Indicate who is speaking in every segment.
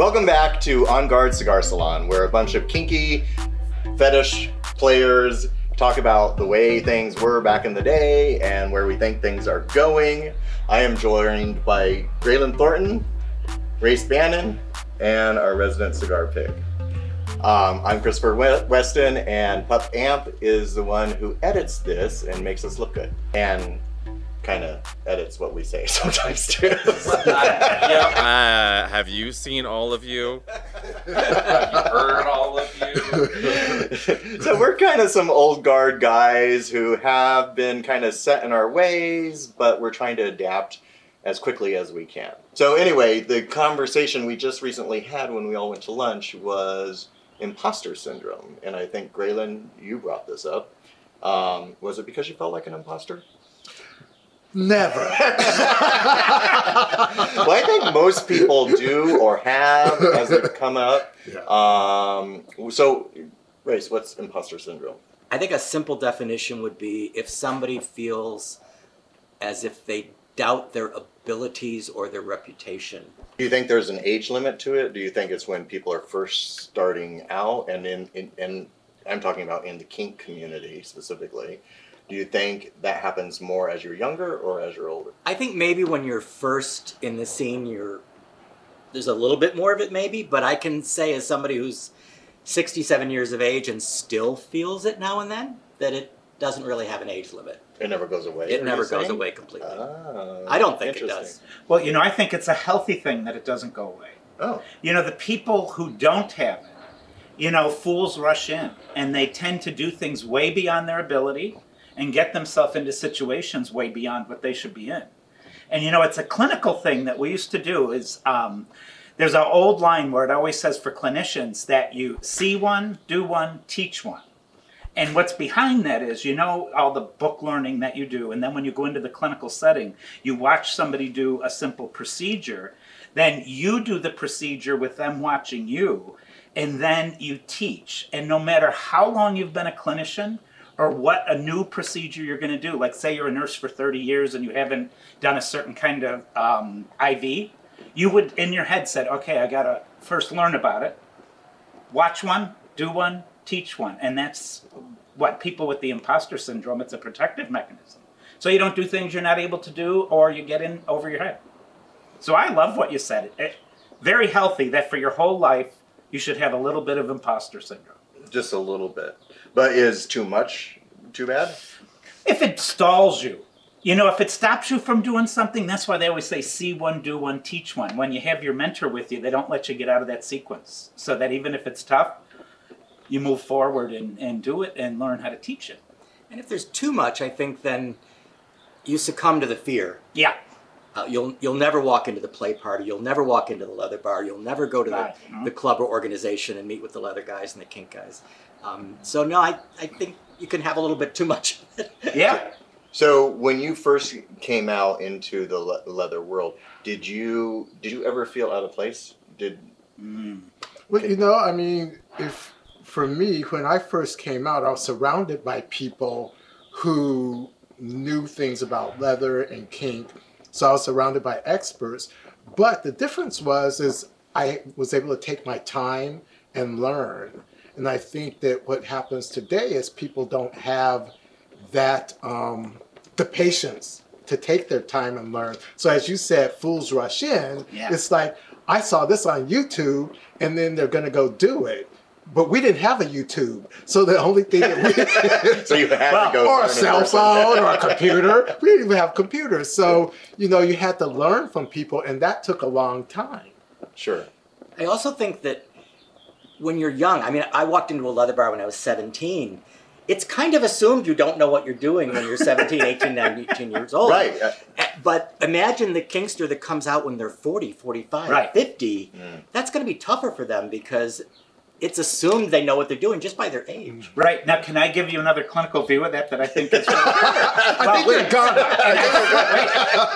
Speaker 1: Welcome back to On Guard Cigar Salon, where a bunch of kinky fetish players talk about the way things were back in the day and where we think things are going. I am joined by Graylin Thornton, Race Bannon, and our resident Cigar Pig. Um, I'm Kristofer Weston, and Pup Amp is the one who edits this and makes us look good. And kind of edits what we say sometimes too.
Speaker 2: uh, have you seen all of you? have you heard all of you?
Speaker 1: so we're kind of some old guard guys who have been kind of set in our ways, but we're trying to adapt as quickly as we can. So anyway, the conversation we just recently had when we all went to lunch was imposter syndrome, and I think Graylin, you brought this up. Um, was it because you felt like an imposter?
Speaker 3: Never. well,
Speaker 1: I think most people do or have as they've come up. Yeah. Um, so, Race, what's imposter syndrome?
Speaker 4: I think a simple definition would be if somebody feels as if they doubt their abilities or their reputation.
Speaker 1: Do you think there's an age limit to it? Do you think it's when people are first starting out and in, in and I'm talking about in the kink community specifically? Do you think that happens more as you're younger or as you're older?
Speaker 4: I think maybe when you're first in the scene, you're there's a little bit more of it, maybe. But I can say, as somebody who's 67 years of age and still feels it now and then, that it doesn't really have an age limit.
Speaker 1: It never goes away.
Speaker 4: It never goes away completely. Ah, I don't think it does.
Speaker 3: Well, you know, I think it's a healthy thing that it doesn't go away.
Speaker 1: Oh.
Speaker 3: You know, the people who don't have it, you know, fools rush in and they tend to do things way beyond their ability and get themselves into situations way beyond what they should be in. And you know, it's a clinical thing that we used to do is um, there's an old line where it always says for clinicians that you see one, do one, teach one. And what's behind that is, you know, all the book learning that you do, and then when you go into the clinical setting, you watch somebody do a simple procedure, then you do the procedure with them watching you, and then you teach. And no matter how long you've been a clinician, or what a new procedure you're going to do. Like, say you're a nurse for 30 years and you haven't done a certain kind of um, IV, you would in your head said, okay, I got to first learn about it, watch one, do one, teach one. And that's what people with the imposter syndrome, it's a protective mechanism. So you don't do things you're not able to do or you get in over your head. So I love what you said. It, very healthy that for your whole life you should have a little bit of imposter syndrome.
Speaker 1: Just a little bit. But is too much too bad?
Speaker 3: If it stalls you. You know, if it stops you from doing something, that's why they always say see one, do one, teach one. When you have your mentor with you, they don't let you get out of that sequence. So that even if it's tough, you move forward and, and do it and learn how to teach it.
Speaker 4: And if there's too much, I think then you succumb to the fear.
Speaker 3: Yeah.
Speaker 4: Uh, you'll you'll never walk into the play party. You'll never walk into the leather bar. You'll never go to right. the, mm-hmm. the club or organization and meet with the leather guys and the kink guys. Um, so no, I, I think you can have a little bit too much.
Speaker 3: yeah.
Speaker 1: So when you first came out into the le- leather world, did you did you ever feel out of place? Did
Speaker 5: mm. well, you know, I mean, if for me, when I first came out, I was surrounded by people who knew things about leather and kink. So I was surrounded by experts. But the difference was is I was able to take my time and learn. And I think that what happens today is people don't have that um, the patience to take their time and learn. So as you said, fools rush in. Yeah. It's like I saw this on YouTube, and then they're going to go do it. But we didn't have a YouTube, so the only thing that
Speaker 1: we so you had well, to go
Speaker 5: or a cell phone or a computer. We didn't even have computers, so you know you had to learn from people, and that took a long time.
Speaker 1: Sure.
Speaker 4: I also think that when you're young, I mean, I walked into a leather bar when I was 17. It's kind of assumed you don't know what you're doing when you're 17, 18, 19 years old.
Speaker 1: Right.
Speaker 4: Eh, but imagine the kinkster that comes out when they're 40, 45, right. 50. Mm. That's going to be tougher for them because it's assumed they know what they're doing just by their age.
Speaker 3: Right. Now, can I give you another clinical view of that that I think is.
Speaker 5: I think you're gone.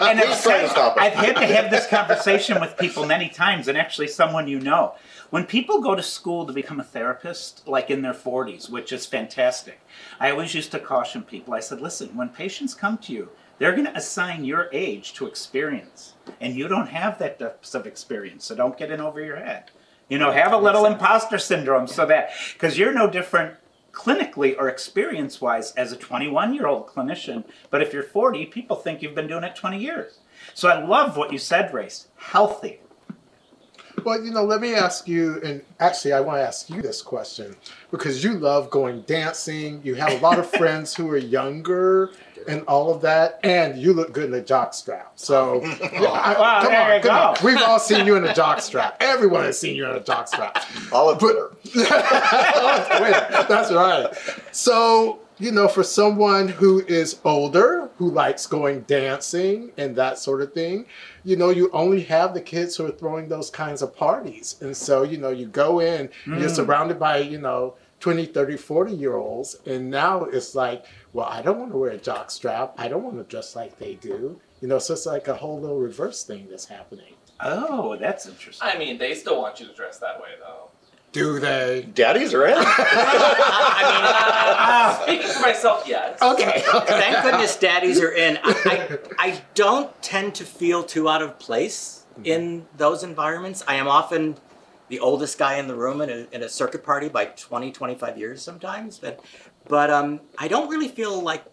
Speaker 3: And, I've, I've had to have this conversation with people many times, and actually, someone you know. When people go to school to become a therapist, like in their 40s, which is fantastic, I always used to caution people. I said, listen, when patients come to you, they're going to assign your age to experience. And you don't have that depth of experience, so don't get in over your head. You know, have a little imposter syndrome so that, because you're no different clinically or experience wise as a 21 year old clinician. But if you're 40, people think you've been doing it 20 years. So I love what you said, Race. Healthy.
Speaker 5: Well, you know, let me ask you, and actually, I want to ask you this question because you love going dancing. You have a lot of friends who are younger and all of that, and you look good in a jock strap. So, I-
Speaker 3: Wow,
Speaker 5: come on, come on. We've all seen you in a jock strap. Everyone has seen you in a jock strap.
Speaker 1: All of Twitter.
Speaker 5: Wait, that's right. So, you know, for someone who is older, who likes going dancing and that sort of thing, you know, you only have the kids who are throwing those kinds of parties. And so, you know, you go in, you're mm. surrounded by, you know, 20, 30, 40 year olds. And now it's like, well, I don't want to wear a jock strap. I don't want to dress like they do. You know, so it's like a whole little reverse thing that's happening.
Speaker 3: Oh, that's interesting.
Speaker 2: I mean, they still want you to dress that way, though.
Speaker 5: Do they?
Speaker 1: Daddies are in.
Speaker 2: Uh, speaking for myself, yes.
Speaker 5: Okay.
Speaker 4: Thank goodness daddies are in. I, I, I don't tend to feel too out of place in those environments. I am often the oldest guy in the room in a, in a circuit party by 20, 25 years sometimes. But, but um, I don't really feel like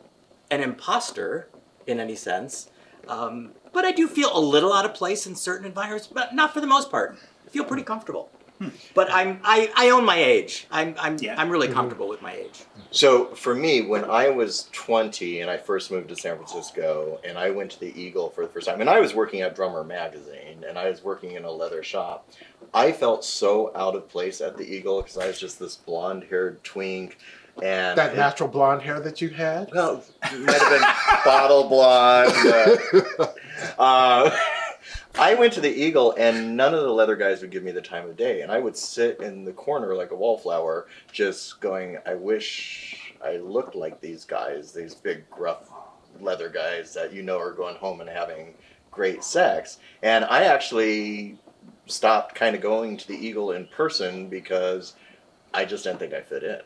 Speaker 4: an imposter in any sense. Um, but I do feel a little out of place in certain environments, but not for the most part. I feel pretty comfortable. But I'm I, I own my age. I'm I'm
Speaker 3: Yeah.
Speaker 4: I'm really comfortable with my age.
Speaker 1: So for me, when I was 20 and I first moved to San Francisco and I went to the Eagle for the first time, and I was working at Drummer Magazine and I was working in a leather shop, I felt so out of place at the Eagle because I was just this blonde haired twink. And
Speaker 5: That natural blonde hair that you had?
Speaker 1: well, it might have been bottle blonde. but, uh, I went to the Eagle, and none of the leather guys would give me the time of day, and I would sit in the corner like a wallflower, just going, "I wish I looked like these guys, these big gruff leather guys that you know are going home and having great sex." And I actually stopped kind of going to the Eagle in person because I just didn't think I fit in.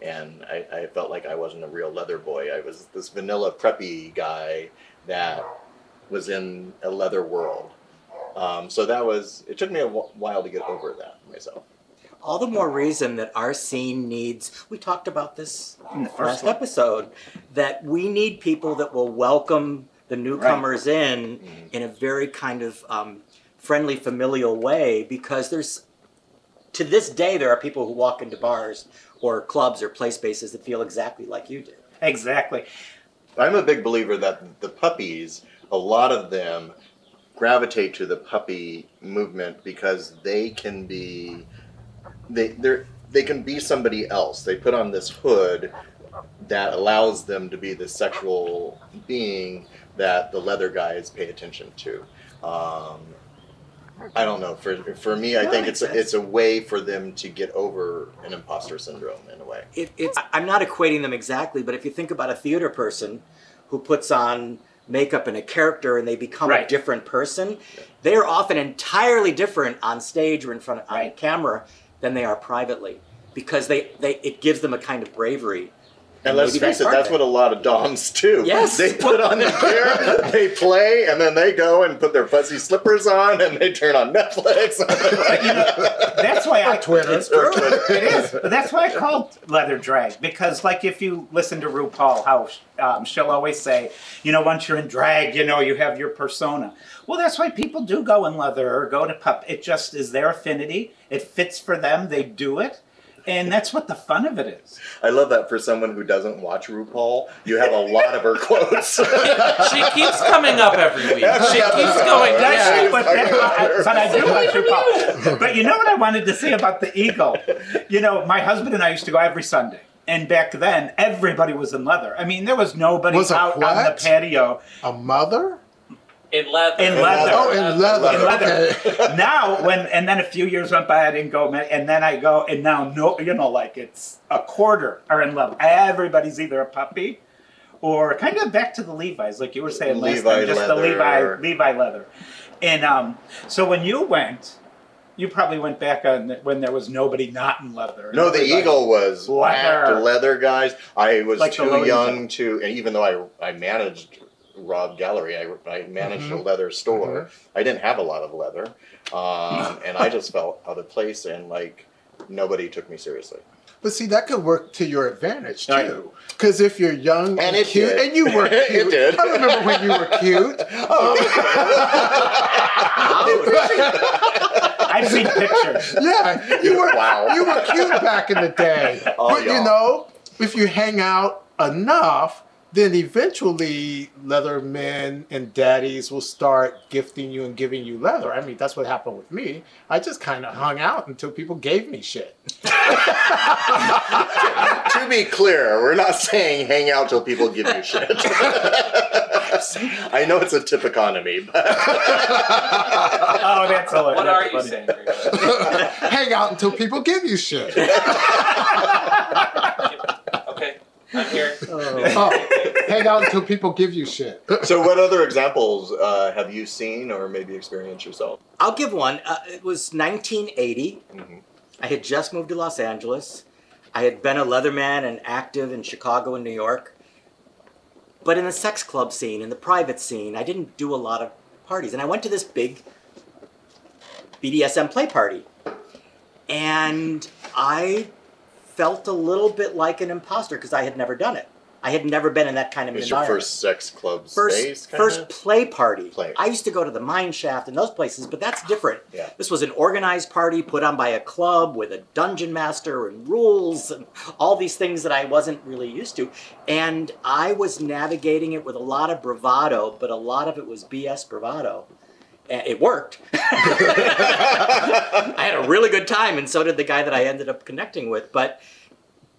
Speaker 1: And I, I felt like I wasn't a real leather boy. I was this vanilla preppy guy that was in a leather world. Um, so that was, it took me a while to get over that myself.
Speaker 4: all the more reason that our scene needs we talked about this
Speaker 3: In the first
Speaker 4: last
Speaker 3: one.
Speaker 4: episode that we need people that will welcome the newcomers in in a very kind of um, friendly familial way because there's to this day there are people who walk into bars or clubs or play spaces that feel exactly like you do
Speaker 3: Exactly.
Speaker 1: I'm a big believer that the puppies, a lot of them gravitate to the puppy movement because they can be they they they can be somebody else. They put on this hood that allows them to be the sexual being that the leather guys pay attention to. Um, I don't know. For for me, I
Speaker 4: That
Speaker 1: think
Speaker 4: makes
Speaker 1: it's a, it's a way for them to get over an imposter syndrome in a way.
Speaker 4: it, it's i'm not equating them exactly but if you think about a theater person who puts on makeup and a character and they become a different person they are often entirely different on stage or in front of on camera than they are privately because they, they it gives them a kind of bravery
Speaker 1: And let's face it, that's what a lot of doms do.
Speaker 4: Yes.
Speaker 1: They put on the gear, they play, and then they go and put their fuzzy slippers on and they turn on Netflix.
Speaker 3: That's why I
Speaker 5: Twitter.
Speaker 4: It's true.
Speaker 3: It is. But that's why I called leather drag because, like, if you listen to RuPaul, how um, she'll always say, you know, once you're in drag, you know, you have your persona. Well, that's why people do go in leather or go to pup. It just is their affinity. It fits for them. They do it, and that's what the fun of it is.
Speaker 1: I love that for someone who doesn't watch RuPaul, you have a lot of her quotes.
Speaker 2: she keeps coming up every week. She keeps going.
Speaker 3: Does
Speaker 2: Yeah.
Speaker 3: she? But, that- I, but I do watch RuPaul. But you know what I wanted to say about the Eagle? You know, my husband and I used to go every Sunday. And back then, everybody was in leather. I mean, there was nobody
Speaker 5: Was it
Speaker 3: out on the patio
Speaker 5: A mother?
Speaker 2: In leather.
Speaker 3: In leather.
Speaker 5: Oh, in leather.
Speaker 3: in leather.
Speaker 5: Okay.
Speaker 3: now, when and then a few years went by, I didn't go, and then I go, and now no, you know, like it's a quarter are in leather. Everybody's either a puppy, or kind of back to the Levi's, like you were saying last
Speaker 1: Levi
Speaker 3: time, just the
Speaker 1: leather.
Speaker 3: Levi Levi leather. And um, so when you went, you probably went back on the, when there was nobody not in leather.
Speaker 1: no, the Eagle was
Speaker 3: Leather.
Speaker 1: leather. leather guys. I was
Speaker 3: Like
Speaker 1: too young to, and even though I, I managed Rob Gallery. I, I managed
Speaker 5: Mhm.
Speaker 1: a leather store. I didn't have a lot of leather, um, and I just felt out of place and like nobody took me seriously.
Speaker 5: But see, that could work to your advantage too. Because if you're young and,
Speaker 1: And
Speaker 5: cute,
Speaker 1: did.
Speaker 5: and you were
Speaker 1: It
Speaker 5: cute,
Speaker 1: did.
Speaker 5: I remember when you were cute.
Speaker 3: I've seen pictures.
Speaker 5: yeah, you were.
Speaker 1: Wow.
Speaker 5: You were cute back in the day.
Speaker 1: Oh,
Speaker 5: but you
Speaker 1: yeah.
Speaker 5: know, if you hang out enough, then eventually leather men and daddies will start gifting you and giving you leather. I mean, that's what happened with me. I just kind of hung out until people gave me shit.
Speaker 1: to be clear, we're not saying hang out till people give you shit. I know it's a tip economy, but
Speaker 3: Oh, that's hilarious.
Speaker 2: What
Speaker 3: That's
Speaker 2: are you saying?
Speaker 5: Hang out until people give you shit.
Speaker 2: Okay, I'm here.
Speaker 5: Oh, hang out until people give you shit.
Speaker 1: so what other examples uh, have you seen or maybe experienced yourself?
Speaker 4: I'll give one. Uh, it was 1980.
Speaker 1: Mhm.
Speaker 4: I had just moved to Los Angeles. I had been a leatherman and active in Chicago and New York. But in the sex club scene, in the private scene, I didn't do a lot of parties. And I went to this big BDSM play party. And I felt a little bit like an imposter because I had never done it. I had never been in that kind of
Speaker 1: It was your first sex club
Speaker 4: first
Speaker 1: space?
Speaker 4: First play party.
Speaker 1: Play.
Speaker 4: I used to go to the Mine Shaft and those places, but that's different.
Speaker 1: Yeah.
Speaker 4: This was an organized party put on by a club with a dungeon master and rules and all these things that I wasn't really used to. And I was navigating it with a lot of bravado, but a lot of it was BS bravado. And it worked. I had a really good time, and so did the guy that I ended up connecting with. But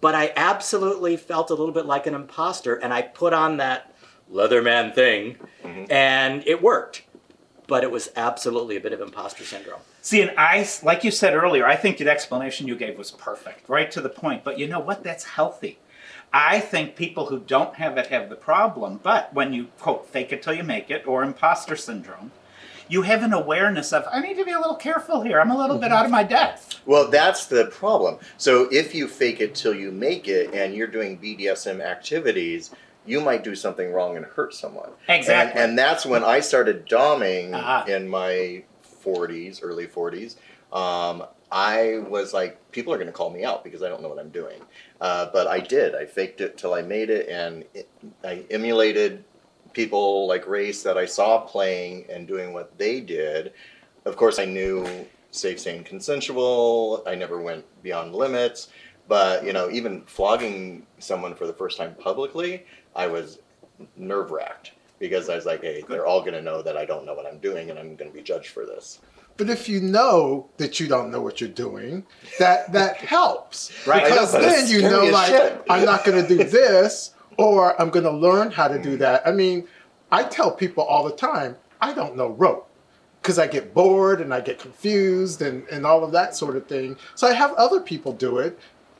Speaker 4: but I absolutely felt a little bit like an imposter, and I put on that Leatherman thing,
Speaker 1: Mhm.
Speaker 4: and it worked. But it was absolutely a bit of imposter syndrome.
Speaker 3: See, and I, like you said earlier, I think the explanation you gave was perfect, right to the point. But you know what? That's healthy. I think people who don't have it have the problem. But when you quote "fake it till you make it" or imposter syndrome, you have an awareness of I need to be a little careful here. I'm a little bit out of my depth.
Speaker 1: Well, that's the problem. So if you fake it till you make it and you're doing BDSM activities, you might do something wrong and hurt someone.
Speaker 3: Exactly.
Speaker 1: And, and that's when I started doming
Speaker 3: Ah.
Speaker 1: in my 40s, early 40s. Um, I was like, people are going to call me out because I don't know what I'm doing. Uh, but I did. I faked it till I made it, and it, I emulated people like Race that I saw playing and doing what they did. Of course, I knew safe, sane, consensual. I never went beyond limits. But you know, even flogging someone for the first time publicly, I was nerve wracked because I was like, hey, they're all going to know that I don't know what I'm doing, and I'm going to be judged for this.
Speaker 5: But if you know that you don't know what you're doing, that that helps.
Speaker 3: Right.
Speaker 5: Because
Speaker 1: know,
Speaker 5: then you know, like,
Speaker 1: shit.
Speaker 5: I'm not going to do this, or I'm going to learn how to
Speaker 1: Mm.
Speaker 5: do that. I mean, I tell people all the time, I don't know rope because I get bored and I get confused and, and all of that sort of thing. So I have other people do it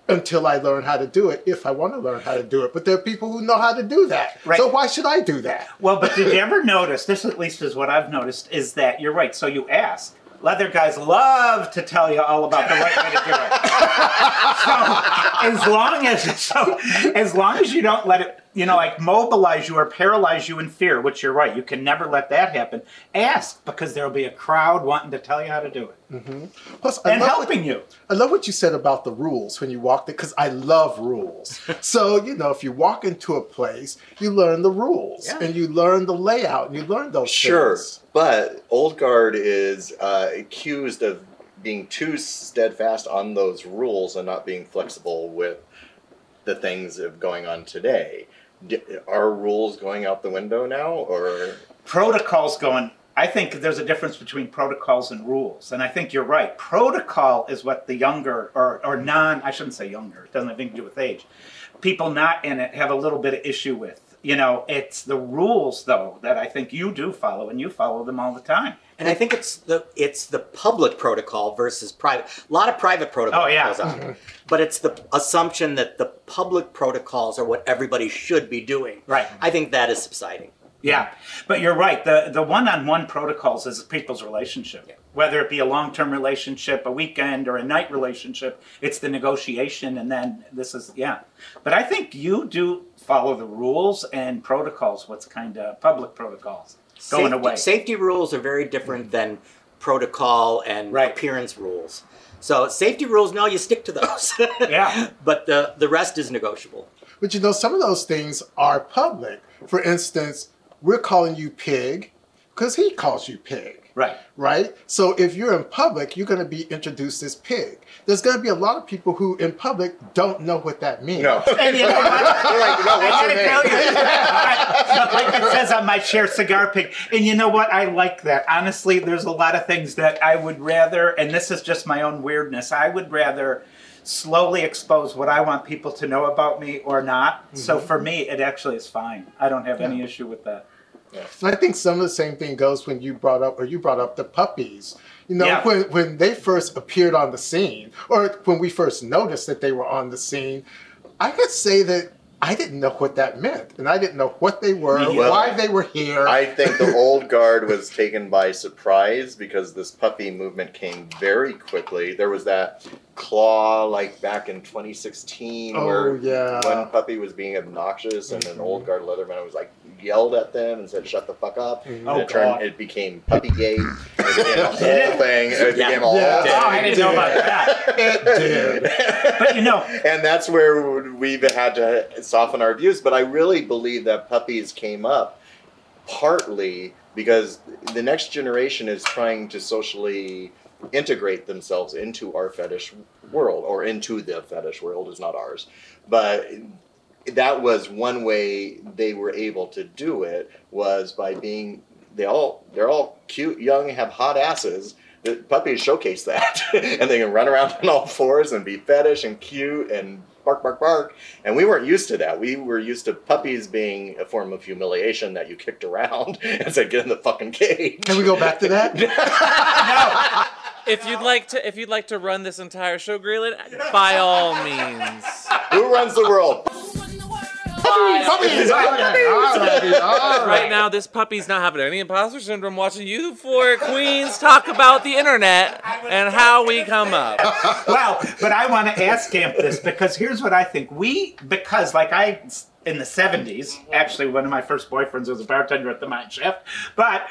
Speaker 5: until I learn how to do it, if I want to learn how to do it. But there are people who know how to do that.
Speaker 3: Right.
Speaker 5: So why should I do that?
Speaker 3: Well, but did you ever notice? This, at least, is what I've noticed. Is that you're right? So you ask. Leather guys love to tell you all about the right way to do it. so as long as so as long as you don't let it, you know, like mobilize you or paralyze you in fear, which you're right, you can never let that happen. Ask because there'll be a crowd wanting to tell you how to do it
Speaker 5: Plus, I
Speaker 3: and
Speaker 5: love what-
Speaker 3: helping you.
Speaker 5: I love what you said about the rules when you walked it because I love rules. so, you know, if you walk into a place, you learn the rules
Speaker 4: Yeah.
Speaker 5: and you learn the layout and you learn those things.
Speaker 1: Sure,
Speaker 5: things.
Speaker 1: but Old Guard is uh, accused of being too steadfast on those rules and not being flexible with the things of going on today. Are rules going out the window now, or?
Speaker 3: Protocols going i think there's a difference between protocols and rules and i think you're right. Protocol is what the younger or, or non i shouldn't say younger it doesn't have anything to do with age people not in it have a little bit of issue with. You know it's the rules though that i think you do follow and you follow them all the time
Speaker 4: And I think it's the it's the public protocol versus private. A lot of private protocols.
Speaker 3: Oh, yeah.
Speaker 4: on, but it's the assumption that the public protocols are what everybody should be doing.
Speaker 3: Right.
Speaker 4: I think that is subsiding.
Speaker 3: Yeah, but you're right. The the one-on-one protocols is people's relationship. Whether it be a long-term relationship, a weekend, or a night relationship, it's the negotiation, and then this is yeah. But I think you do follow the rules and protocols. What's kind of public protocols going
Speaker 4: safety,
Speaker 3: away?
Speaker 4: Safety rules are very different than protocol and
Speaker 3: Right.
Speaker 4: appearance rules. So safety rules, no, you stick to those.
Speaker 3: Yeah.
Speaker 4: But the the rest is negotiable.
Speaker 5: But you know, some of those things are public. For instance, we're calling you pig because he calls you pig.
Speaker 3: Right.
Speaker 5: Right? So if you're in public, you're going to be introduced as pig. There's going to be a lot of people who in public don't know what that means.
Speaker 1: No.
Speaker 3: And you know what?
Speaker 1: They're like, no,
Speaker 3: I
Speaker 1: what's your
Speaker 3: gotta tell
Speaker 1: name?
Speaker 3: you, like it says on my share Cigar Pig, and you know what? I like that. Honestly, there's a lot of things that I would rather, and this is just my own weirdness. I would rather slowly expose what I want people to know about me or not. So
Speaker 1: Mm-hmm.
Speaker 3: for me, it actually is fine. I don't have any issue with that.
Speaker 5: And I think some of the same thing goes when you brought up, or you brought up the puppies. You know,
Speaker 3: Yeah.
Speaker 5: when, when they first appeared on the scene, or when we first noticed that they were on the scene, I could say that I didn't know what that meant. And I didn't know what they were,
Speaker 3: Me
Speaker 5: why they were here.
Speaker 1: I think the old guard was taken by surprise because this puppy movement came very quickly. There was that claw, like back in 2016,
Speaker 5: Oh,
Speaker 1: where
Speaker 5: yeah.
Speaker 1: one puppy was being obnoxious, and an old guard leatherman was like yelled at them and said, "Shut the fuck up."
Speaker 5: Mhm.
Speaker 1: And
Speaker 3: Oh,
Speaker 1: it turned,
Speaker 3: God.
Speaker 1: it became puppy gate. It became a whole thing. It
Speaker 4: Yeah.
Speaker 1: became a whole
Speaker 5: Yeah.
Speaker 1: thing.
Speaker 3: Oh, I didn't know about that.
Speaker 5: it did.
Speaker 3: But you know,
Speaker 1: and that's where we've had to soften our views. But I really believe that puppies came up partly because the next generation is trying to socially integrate themselves into our fetish world or into the fetish world is not ours. But that was one way they were able to do it was by being they all they're all cute young have hot asses. The puppies showcase that. And they can run around on all fours and be fetish and cute and bark bark bark. And we weren't used to that. We were used to puppies being a form of humiliation that you kicked around and said get in the fucking cage.
Speaker 5: Can we go back to that?
Speaker 2: If you'd like to, if you'd like to run this entire show, Graylin, by all means.
Speaker 1: who runs the world
Speaker 5: Puppies! All right, all right, all
Speaker 2: Right now, this puppy's not having any imposter syndrome watching you four queens talk about the internet and how we come up.
Speaker 3: well, but I want to ask Amp this because here's what I think. We, because like I, in the 70s, actually, one of my first boyfriends was a bartender at the Mine Shaft, but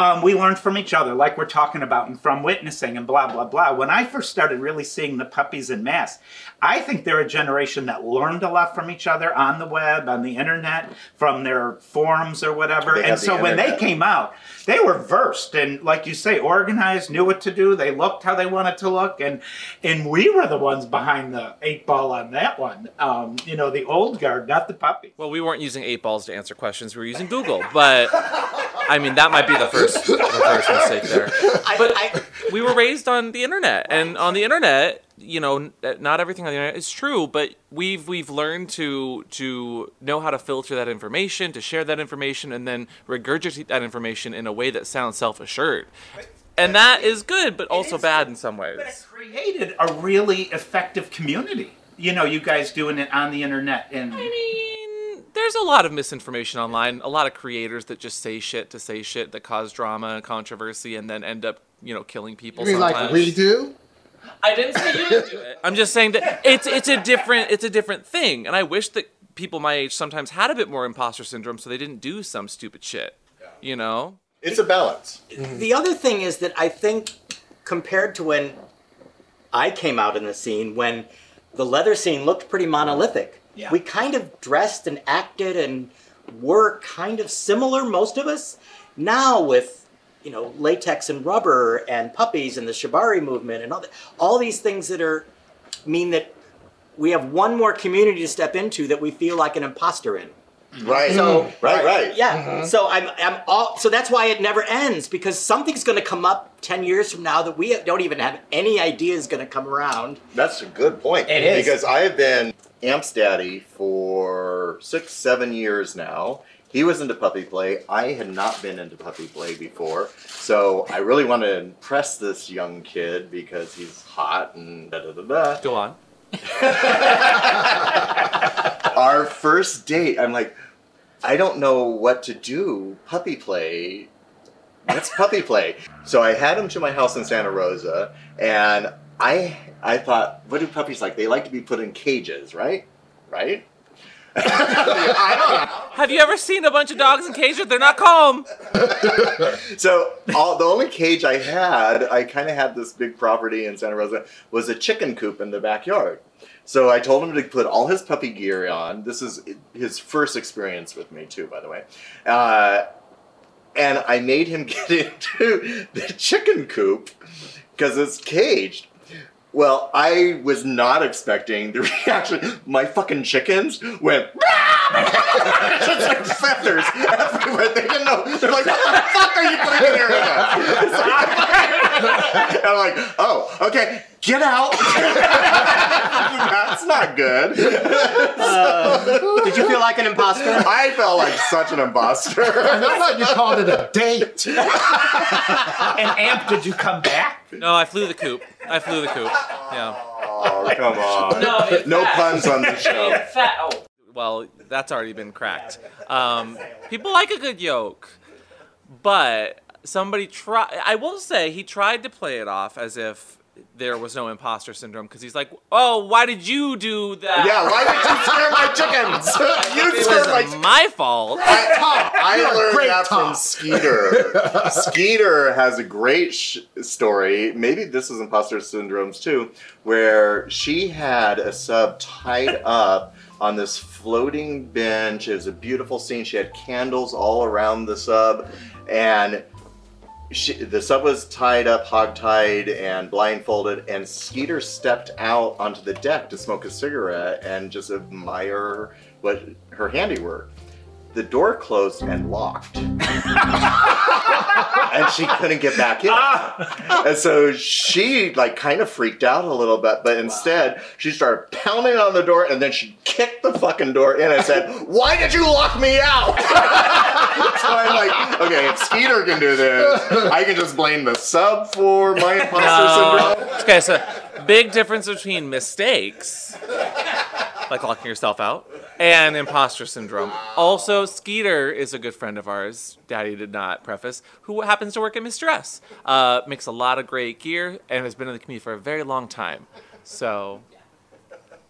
Speaker 3: um, we learned from each other, like we're talking about, and from witnessing and blah, blah, blah. When I first started really seeing the puppies in mass, I think they're a generation that learned a lot from each other on the web, on the internet, from their forums or whatever.
Speaker 1: They
Speaker 3: and
Speaker 1: have the
Speaker 3: so when they came out, they were versed and, like you say, organized, knew what to do. They looked how they wanted to look, and and we were the ones behind the eight ball on that one. Um, you know, the old guard, not the puppy.
Speaker 2: Well, we weren't using eight balls to answer questions. We were using Google, but I mean that might be the first, the first mistake there.
Speaker 4: I,
Speaker 2: But-
Speaker 4: I,
Speaker 2: we were raised on the internet, and on the internet, you know, uh, not everything on the internet is true, but we've we've learned to to know how to filter that information, to share that information, and then regurgitate that information in a way that sounds self assured, and that is good, but also bad in some ways.
Speaker 3: But it created a really effective community. You know, you guys doing it on the internet and
Speaker 2: I mean, there's a lot of misinformation online. A lot of creators that just say shit to say shit that cause drama and controversy, and then end up, you know, killing people.
Speaker 5: You mean like we do?
Speaker 2: I didn't say you didn't do it. I'm just saying that it's it's a different it's a different thing, and I wish that people my age sometimes had a bit more imposter syndrome, so they didn't do some stupid shit. You know?
Speaker 1: it's a balance
Speaker 4: the other thing is that I think compared to when I came out in the scene, when the leather scene looked pretty monolithic,
Speaker 3: Yeah.
Speaker 4: we kind of dressed and acted and were kind of similar, most of us. Now with you know latex and rubber and puppies and the shibari movement and all that, all these things that are mean that we have one more community to step into that we feel like an imposter in.
Speaker 1: right
Speaker 4: So
Speaker 1: right right
Speaker 4: yeah. Mm-hmm. So I'm I'm all so that's why it never ends because something's going to come up ten years from now that we don't even have any idea is going to come around.
Speaker 1: That's a good point.
Speaker 3: It is.
Speaker 1: Because I have been Amp's daddy for six, seven years now. He was into puppy play. I had not been into puppy play before. So I really want to impress this young kid because he's hot and da da da da.
Speaker 2: Go on.
Speaker 1: Our first date, I'm like, I don't know what to do. Puppy play. What's puppy play? So I had him to my house in Santa Rosa, and I I thought, what do puppies like? They like to be put in cages, right? Right? I don't know.
Speaker 2: Have you ever seen a bunch of dogs in cages? They're not calm.
Speaker 1: So all, the only cage I had, I kind of had this big property in Santa Rosa, was a chicken coop in the backyard. So I told him to put all his puppy gear on. This is his first experience with me too, by the way. Uh, and I made him get into the chicken coop because it's caged. Well, I was not expecting the reaction. My fucking chickens went just like feathers everywhere. They didn't know. They're like, "What the fuck are you putting in here?" and I'm like, "Oh, okay, get out." That's not good.
Speaker 4: Uh, did you feel like an imposter?
Speaker 1: I felt like such an imposter.
Speaker 5: I thought you called it a date.
Speaker 3: And Amp, did you come back?
Speaker 2: No, I flew the coop. I flew the coop. Yeah.
Speaker 1: Oh, come on.
Speaker 2: No,
Speaker 1: No
Speaker 2: fat.
Speaker 1: puns on the show.
Speaker 2: Fat. Oh. Well, that's already been cracked. Um, people like a good yoke, but somebody try. I will say he tried to play it off as if there was no imposter syndrome because he's like, "Oh, why did you do that?
Speaker 1: Yeah, why did you scare my chickens? you
Speaker 2: it
Speaker 1: scared my
Speaker 2: was my fault."
Speaker 1: I, I
Speaker 5: You're a
Speaker 1: learned
Speaker 5: great
Speaker 1: that from Skeeter. Skeeter has a great sh- story. Maybe this is imposter syndromes too, where she had a sub tied up on this floating bench. It was a beautiful scene. She had candles all around the sub, and she, the sub was tied up, hog-tied, and blindfolded. And Skeeter stepped out onto the deck to smoke a cigarette and just admire what her handiwork the door closed and locked. and she couldn't get back in. Ah. And so she like kind of freaked out a little bit, but instead she started pounding on the door and then she kicked the fucking door in and said, Why did you lock me out? so I'm like, okay, if Skeeter can do this, I can just blame the sub for my imposter
Speaker 2: No.
Speaker 1: syndrome.
Speaker 2: Okay, so big difference between mistakes, like locking yourself out, and imposter syndrome. Also, Skeeter is a good friend of ours. Daddy did not preface. Who happens to work at Mr. S. Uh, makes a lot of great gear and has been in the community for a very long time. So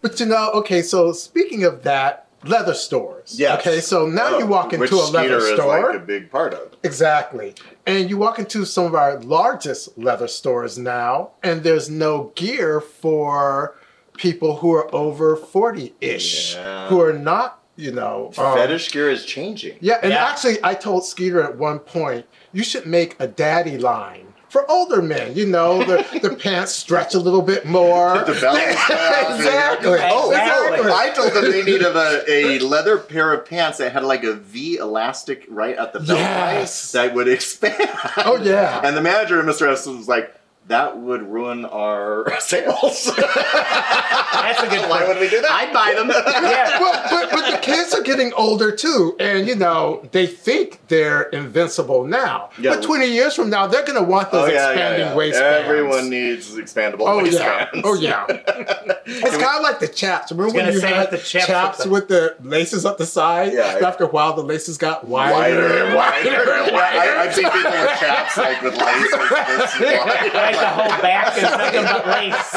Speaker 5: But you know, okay, so speaking of that, leather stores.
Speaker 1: Yes.
Speaker 5: Okay, so now you walk
Speaker 1: Which
Speaker 5: into a leather
Speaker 1: Skeeter
Speaker 5: store.
Speaker 1: is like a big part of.
Speaker 5: Exactly. And you walk into some of our largest leather stores now, and there's no gear for people who are over 40 ish,
Speaker 1: Yeah.
Speaker 5: who are not, you know. um,
Speaker 1: Fetish gear is changing.
Speaker 5: Yeah, and
Speaker 3: Yeah.
Speaker 5: actually, I told Skeeter at one point, you should make a daddy line. For older men, you know, the, their pants stretch a little bit more.
Speaker 1: The belly swells.
Speaker 5: exactly.
Speaker 1: Oh,
Speaker 3: Exactly.
Speaker 1: I told them they needed a, a leather pair of pants that had like a V elastic right at the belt
Speaker 5: Yes.
Speaker 1: that would expand.
Speaker 5: Oh, yeah.
Speaker 1: And the manager of Mr. S was like, that would ruin our sales.
Speaker 3: That's a good
Speaker 1: Why
Speaker 3: point.
Speaker 1: would we do that?
Speaker 4: I'd buy them.
Speaker 3: Yeah.
Speaker 5: well, but, but the kids are getting older too, and you know they think they're invincible now.
Speaker 1: Yeah.
Speaker 5: But twenty years from now, they're going to want those
Speaker 1: Oh, yeah, yeah,
Speaker 5: expanding
Speaker 1: yeah.
Speaker 5: waistbands.
Speaker 1: Everyone needs expandable
Speaker 5: Oh yeah, oh yeah. it's kind of like the chaps. Remember when
Speaker 3: gonna
Speaker 5: you
Speaker 3: say
Speaker 5: had
Speaker 3: with the chaps
Speaker 5: with the, laces up the side?
Speaker 1: Yeah.
Speaker 5: But after a while, the laces got wider,
Speaker 1: Wider and wider.
Speaker 5: and
Speaker 1: Yeah, I, I've seen people with chaps like with laces this wide.
Speaker 3: Like the whole back is nothing but lace.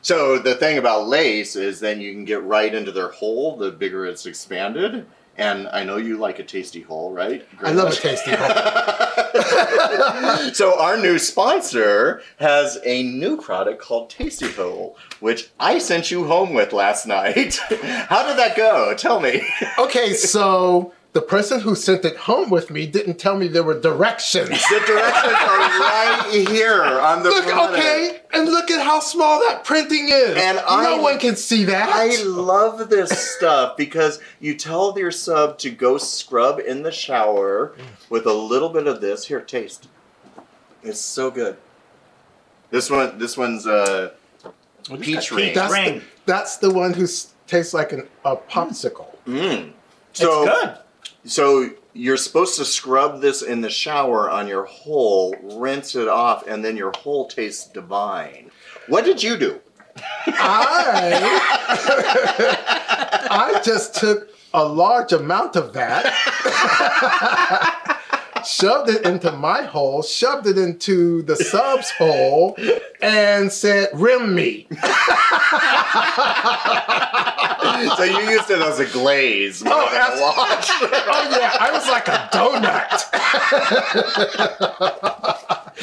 Speaker 1: So the thing about lace is then you can get right into their hole the bigger it's expanded. And I know you like a tasty hole, right?
Speaker 5: I love a tasty hole.
Speaker 1: So our new sponsor has a new product called Tasty Hole, which I sent you home with last night. How did that go? Tell me.
Speaker 5: Okay, so the person who sent it home with me didn't tell me there were directions.
Speaker 1: The directions are right here on the
Speaker 5: Look,
Speaker 1: front of
Speaker 5: okay, and look at how small that printing is.
Speaker 1: And
Speaker 5: no
Speaker 1: I-
Speaker 5: one can see that.
Speaker 1: I love this stuff because you tell your sub to go scrub in the shower with a little bit of this. Here, taste. It's so good. This one, this one's uh, peach ring.
Speaker 5: that's, the, that's the one who tastes like an, a popsicle.
Speaker 1: Mm. So,
Speaker 3: it's good.
Speaker 1: So you're supposed to scrub this in the shower on your hole, rinse it off, and then your hole tastes divine. What did you do?
Speaker 5: I I just took a large amount of that, shoved it into my hole, shoved it into the sub's hole, and said, "Rim me."
Speaker 1: so you used it as a glaze.
Speaker 5: Oh,
Speaker 1: than a.
Speaker 5: Oh yeah, I was like a donut.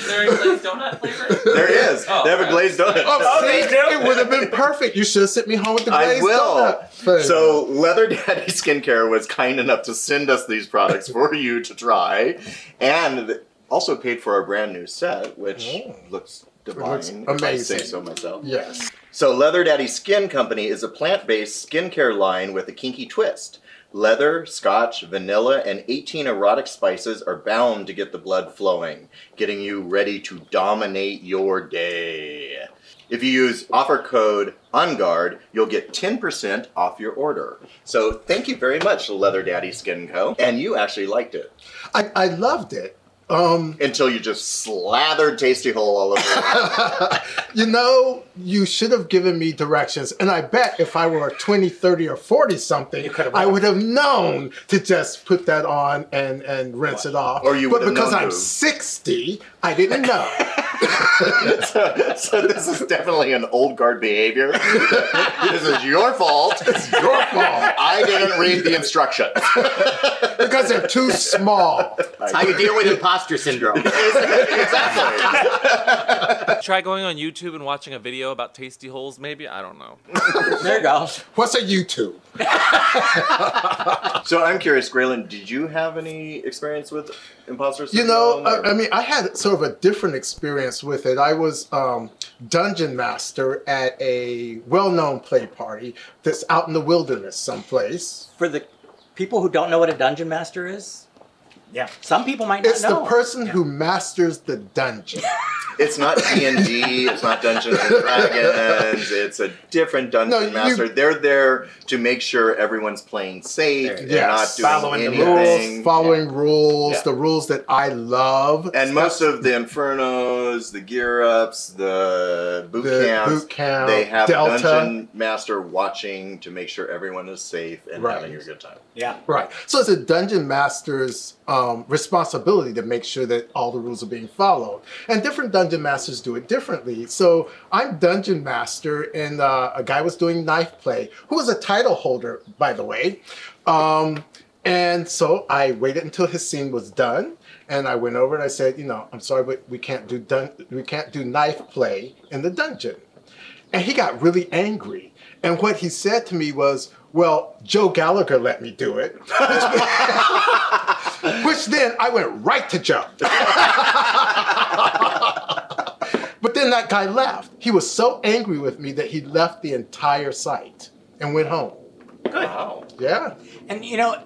Speaker 2: Is there a glazed donut flavor?
Speaker 1: there is.
Speaker 2: Oh,
Speaker 1: they have a glazed donut.
Speaker 5: Oh,
Speaker 3: oh see,
Speaker 5: it would have been perfect. You should have sent me home with the
Speaker 1: I
Speaker 5: glazed
Speaker 1: will.
Speaker 5: donut. flavor.
Speaker 1: So, Leather Daddy Skincare was kind enough to send us these products for you to try, and also paid for our brand new set, which
Speaker 5: Oh.
Speaker 1: looks divine.
Speaker 5: looks
Speaker 1: If I say
Speaker 5: amazing.
Speaker 1: so myself.
Speaker 5: yes.
Speaker 1: So, Leather Daddy Skin Company is a plant based skincare line with a kinky twist. Leather, scotch, vanilla, and 18 erotic spices are bound to get the blood flowing, getting you ready to dominate your day. If you use offer code ONGUARD, you'll get 10% off your order. So, thank you very much, Leather Daddy Skin Co. And you actually liked it
Speaker 5: I, I loved it. Um,
Speaker 1: until you just slathered Tasty Hole all over
Speaker 5: you know, you should have given me directions. And I bet if I were 20, 30, or 40 something,
Speaker 3: You could have
Speaker 5: I would have known to just put that on and, and rinse it off.
Speaker 1: Or you
Speaker 5: but
Speaker 1: would have
Speaker 5: because
Speaker 1: known
Speaker 5: I'm
Speaker 1: to.
Speaker 5: 60, I didn't know.
Speaker 1: so, so this is definitely an old guard behavior. this is your fault. It's
Speaker 5: Your fault.
Speaker 1: I didn't read the instructions.
Speaker 5: because they're too small.
Speaker 4: That's how you deal with imposter syndrome.
Speaker 1: exactly.
Speaker 2: Try going on YouTube and watching a video about tasty holes, maybe? I don't know.
Speaker 4: there you go.
Speaker 5: What's a YouTube?
Speaker 1: So I'm curious, Graylin, did you have any experience with imposter
Speaker 5: You know,
Speaker 1: or-
Speaker 5: I, I mean, I had sort of a different experience with it. I was um, dungeon master at a well-known play party that's out in the wilderness someplace.
Speaker 4: For the people who don't know what a dungeon master is,
Speaker 3: Yeah.
Speaker 4: some people might not
Speaker 5: It's
Speaker 4: know.
Speaker 5: It's the person who masters the dungeon.
Speaker 1: it's not D and D. It's not Dungeons and Dragons. It's a different dungeon
Speaker 5: No, you-
Speaker 1: master. They're there to make sure everyone's playing safe.
Speaker 4: There
Speaker 1: They're
Speaker 5: go.
Speaker 1: not
Speaker 5: Yes.
Speaker 1: doing
Speaker 3: Following the
Speaker 1: anything.
Speaker 5: rules, following rules,
Speaker 1: Yeah.
Speaker 5: the rules that I love.
Speaker 1: And most of the infernos, the gear ups, the boot
Speaker 5: The
Speaker 1: camps,
Speaker 5: boot camp,
Speaker 1: they have
Speaker 5: Delta.
Speaker 1: dungeon master watching to make sure everyone is safe and
Speaker 5: Right.
Speaker 1: having a good time.
Speaker 3: Yeah.
Speaker 5: Right. So it's a dungeon master's um, responsibility to make sure that all the rules are being followed. And different dungeon masters do it differently. So I'm dungeon master, and uh, a guy was doing knife play, who was a title holder, by the way. Um, and so I waited until his scene was done, and I went over and I said, you know, I'm sorry, but we can't do dun- we can't do knife play in the dungeon. And he got really angry. And what he said to me was, Well, Joe Gallagher let me do it. Which then I went right to Joe. but then that guy left. He was so angry with me that he left the entire site and went home. Good.
Speaker 1: Wow.
Speaker 5: Yeah.
Speaker 4: And you know,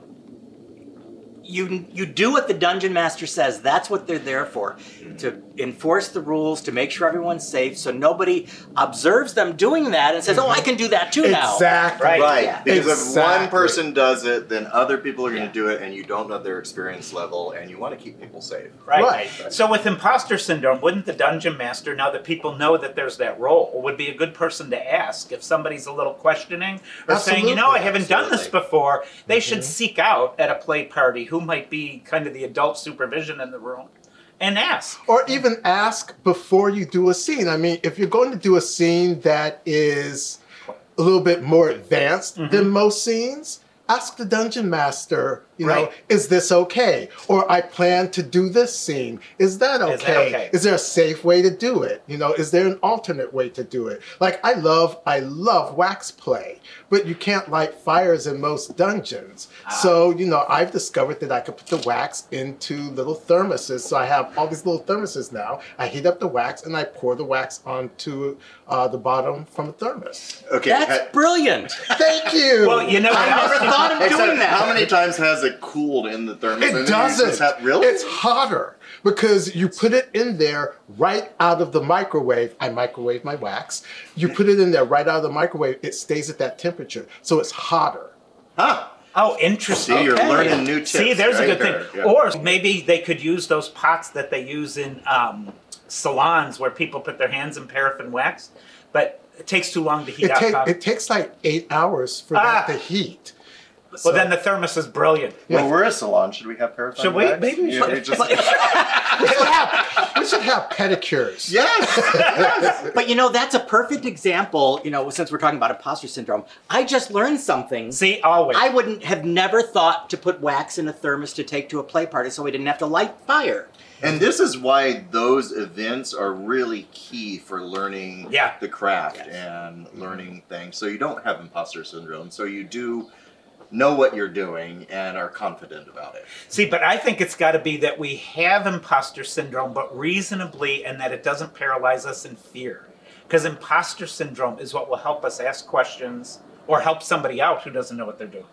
Speaker 4: you you do what the dungeon master says. That's what they're there for, to enforce the rules, to make sure everyone's safe, so nobody observes them doing that and says, "Oh, I can do that too now."
Speaker 5: Exactly.
Speaker 3: Right.
Speaker 1: Right,
Speaker 4: Yeah.
Speaker 1: because if one person does it, then other people are going to
Speaker 4: Yeah.
Speaker 1: do it, and you don't know their experience level, and you want to keep people safe.
Speaker 3: Right.
Speaker 5: Right.
Speaker 3: So with imposter syndrome, wouldn't the dungeon master, now that people know that there's that role, would be a good person to ask if somebody's a little questioning or saying, you know, I haven't done this before. They mm-hmm. should seek out at a play party who might be kind of the adult supervision in the room and ask.
Speaker 5: Or even ask before you do a scene. I mean, if you're going to do a scene that is a little bit more advanced
Speaker 3: Mm-hmm.
Speaker 5: than most scenes, ask the dungeon master, you know, is this okay? Or I plan to do this scene. Is that okay?
Speaker 3: Is that okay?
Speaker 5: Is there a safe way to do it? You know, is there an alternate way to do it? Like I love I love wax play, but you can't light fires in most dungeons.
Speaker 3: Ah.
Speaker 5: So, you know, I've discovered that I could put the wax into little thermoses. So I have all these little thermoses now. I heat up the wax and I pour the wax onto uh, the bottom from a thermos.
Speaker 1: Okay.
Speaker 4: That's
Speaker 1: ha-
Speaker 4: brilliant.
Speaker 5: Thank you.
Speaker 3: Well, you know,
Speaker 4: I never thought of
Speaker 1: except
Speaker 4: doing that.
Speaker 1: how many times has it cooled in the thermos?
Speaker 5: It doesn't.
Speaker 1: just have- really?
Speaker 5: It's hotter because you put it in there right out of the microwave. I microwave my wax. You put it in there right out of the microwave. It stays at that temperature, so it's hotter.
Speaker 1: huh.
Speaker 3: Oh, interesting.
Speaker 1: See, you're
Speaker 4: Okay.
Speaker 1: learning new tips.
Speaker 3: See, there's
Speaker 1: right
Speaker 3: a good
Speaker 1: there.
Speaker 3: thing.
Speaker 1: Yeah.
Speaker 3: Or maybe they could use those pots that they use in um, salons where people put their hands in paraffin wax. But It takes too long to heat
Speaker 5: It,
Speaker 3: up.
Speaker 5: take, it takes like eight hours for
Speaker 3: Ah.
Speaker 5: that to heat.
Speaker 3: Well, then the thermos is brilliant.
Speaker 1: Well, we're a salon. Should we have paraffin
Speaker 3: Should we?
Speaker 1: bags?
Speaker 3: Maybe we should.
Speaker 1: we just-
Speaker 5: we, should have, we should have pedicures.
Speaker 1: yes.
Speaker 4: But you know, that's a perfect example. You know, since we're talking about imposter syndrome, I just learned something.
Speaker 3: See, always.
Speaker 4: I wouldn't have never thought to put wax in a thermos to take to a play party so we didn't have to light fire.
Speaker 1: And this is why those events are really key for learning
Speaker 3: Yeah.
Speaker 1: the craft
Speaker 4: Yes.
Speaker 1: and learning things. So you don't have imposter syndrome. So you do know what you're doing and are confident about it.
Speaker 3: See, but I think it's got to be that we have imposter syndrome, but reasonably, and that it doesn't paralyze us in fear. Because imposter syndrome is what will help us ask questions or help somebody out who doesn't know what they're doing.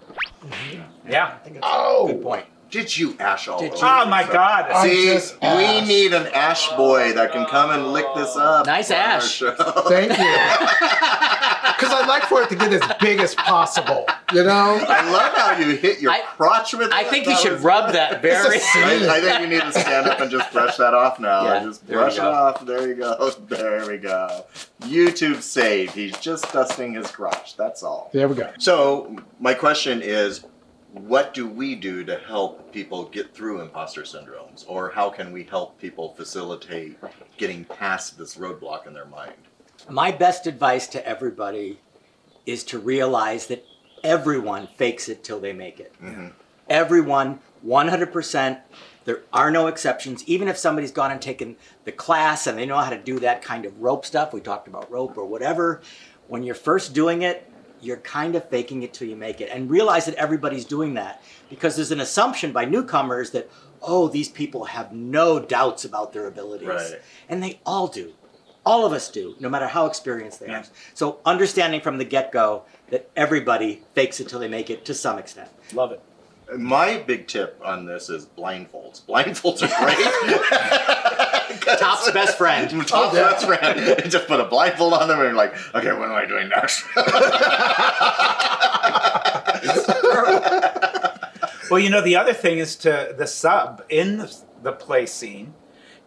Speaker 3: Mm-hmm. Yeah.
Speaker 4: I think it's
Speaker 1: Oh,
Speaker 4: a good point.
Speaker 1: Did you ash all
Speaker 4: Did
Speaker 1: over
Speaker 4: you?
Speaker 3: Oh my God.
Speaker 1: See, we
Speaker 5: asked.
Speaker 1: need an ash boy that can come and lick this up.
Speaker 4: Nice ash.
Speaker 5: Thank you. Because I'd like for it to get as big as possible. You know?
Speaker 1: I love how you hit your
Speaker 4: I-
Speaker 1: crotch with
Speaker 4: I
Speaker 1: it.
Speaker 4: think you should
Speaker 1: was-
Speaker 4: rub that very.
Speaker 5: It's a
Speaker 1: I, I think you need to stand up and just brush that off now.
Speaker 4: Yeah,
Speaker 1: just
Speaker 4: there we
Speaker 1: brush it off. There you go. There we go. YouTube saved. He's just dusting his crotch. That's all.
Speaker 5: There we go.
Speaker 1: So my question is, what do we do to help people get through imposter syndromes, or how can we help people facilitate getting past this roadblock in their mind?
Speaker 4: My best advice to everybody is to realize that everyone fakes it till they make it. Mm-hmm. Everyone, 100%. There are no exceptions. Even if somebody's gone and taken the class and they know how to do that kind of rope stuff, we talked about rope or whatever, when you're first doing it, you're kind of faking it till you make it. And realize that everybody's doing that because there's an assumption by newcomers that, oh, these people have no doubts about their abilities.
Speaker 1: Right.
Speaker 4: And they all do. All of us do, no matter how experienced they
Speaker 3: Yeah.
Speaker 4: are. So understanding from the get go that everybody fakes it till they make it to some extent.
Speaker 3: Love it.
Speaker 1: My big tip on this is blindfolds. Blindfolds are great.
Speaker 4: Top's best friend.
Speaker 1: Top's best friend. You just put a blindfold on them and you're like, okay, what am I doing next?
Speaker 3: Well, you know, the other thing is to the sub in the, the play scene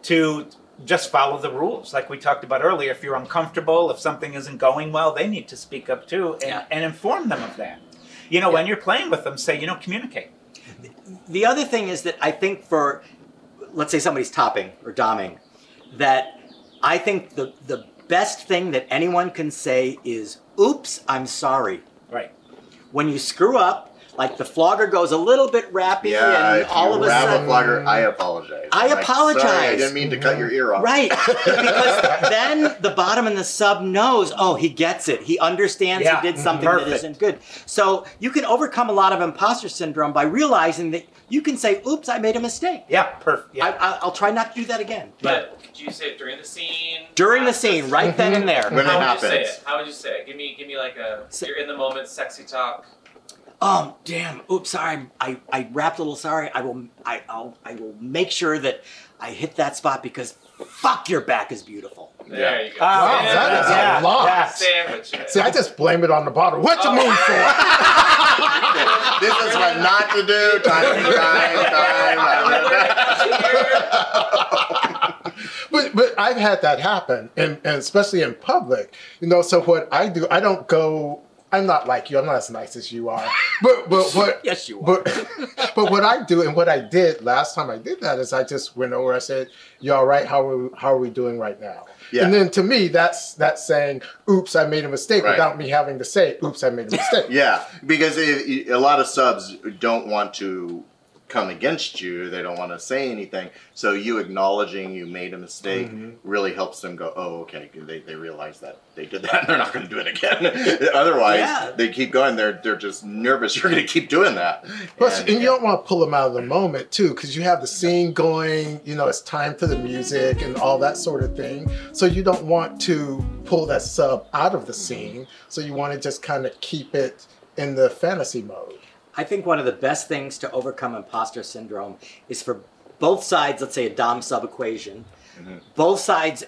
Speaker 3: to just follow the rules. Like we talked about earlier, if you're uncomfortable, if something isn't going well, they need to speak up too and,
Speaker 4: Yeah.
Speaker 3: and inform them of that. You know, when you're playing with them, say, you know, communicate.
Speaker 4: The other thing is that I think for, let's say somebody's topping or doming, that I think the, the best thing that anyone can say is, oops, I'm sorry.
Speaker 3: Right.
Speaker 4: When you screw up, like the flogger goes a little bit rappy
Speaker 1: yeah,
Speaker 4: and
Speaker 1: if
Speaker 4: all
Speaker 1: you
Speaker 4: of a sudden.
Speaker 1: a flogger, I apologize.
Speaker 4: I
Speaker 1: I'm like, Sorry, I didn't mean to cut your ear off.
Speaker 4: Right. because then the bottom and the sub knows, oh, he gets it. He understands
Speaker 3: Yeah,
Speaker 4: he did something
Speaker 3: perfect.
Speaker 4: that isn't good. So you can overcome a lot of imposter syndrome by realizing that you can say, oops, I made a mistake.
Speaker 3: Yeah, perfect. Yeah.
Speaker 4: I, I, I'll try not to do that again.
Speaker 2: But do you say it during the scene?
Speaker 4: During the scene, right then and there.
Speaker 1: When it
Speaker 2: How would you say it? How would you say it? Give me, give me like a. You're in the moment, sexy talk.
Speaker 4: Oh, damn. Oops, sorry. I, I rapped a little sorry. I will I I'll, I will make sure that I hit that spot because fuck your back is beautiful.
Speaker 2: There
Speaker 1: Yeah.
Speaker 2: you go.
Speaker 3: Ah,
Speaker 5: Wow,
Speaker 2: Sandwich
Speaker 5: that is a
Speaker 2: it.
Speaker 3: yeah,
Speaker 5: lot.
Speaker 3: yeah.
Speaker 2: Sandwich it.
Speaker 5: See, I just blame it on the bottle. What you move for?
Speaker 1: this is what not to do. Time, time, time.
Speaker 5: but but I've had that happen, and, and especially in public. You know, so what I do, I don't go. I'm not like you. I'm not as nice as you are. But but what?
Speaker 4: Yes, you are.
Speaker 5: But but what I do and what I did last time I did that is I just went over. I said, "You all right? How are we, how are we doing right now?"
Speaker 1: Yeah.
Speaker 5: And then to me, that's that's saying, "Oops, I made a mistake,"
Speaker 1: Right.
Speaker 5: without me having to say, "Oops, I made a mistake."
Speaker 1: Yeah, because it, a lot of subs don't want to come against you. They don't want to say anything. So you acknowledging you made a mistake mm-hmm. really helps them go, oh, okay. They, they realize that they did that and they're not going to do it again. Otherwise,
Speaker 4: Yeah.
Speaker 1: they keep going. They're, they're just nervous. You're going to keep doing that.
Speaker 5: Plus,
Speaker 1: And-
Speaker 5: and you don't want to pull them out of the moment too, because you have the scene going. You know, it's time for the music and all that sort of thing. So you don't want to pull that sub out of the mm-hmm. scene. So you want to just kind of keep it in the fantasy mode.
Speaker 4: I think one of the best things to overcome imposter syndrome is for both sides, let's say a Dom sub equation, mm-hmm. both sides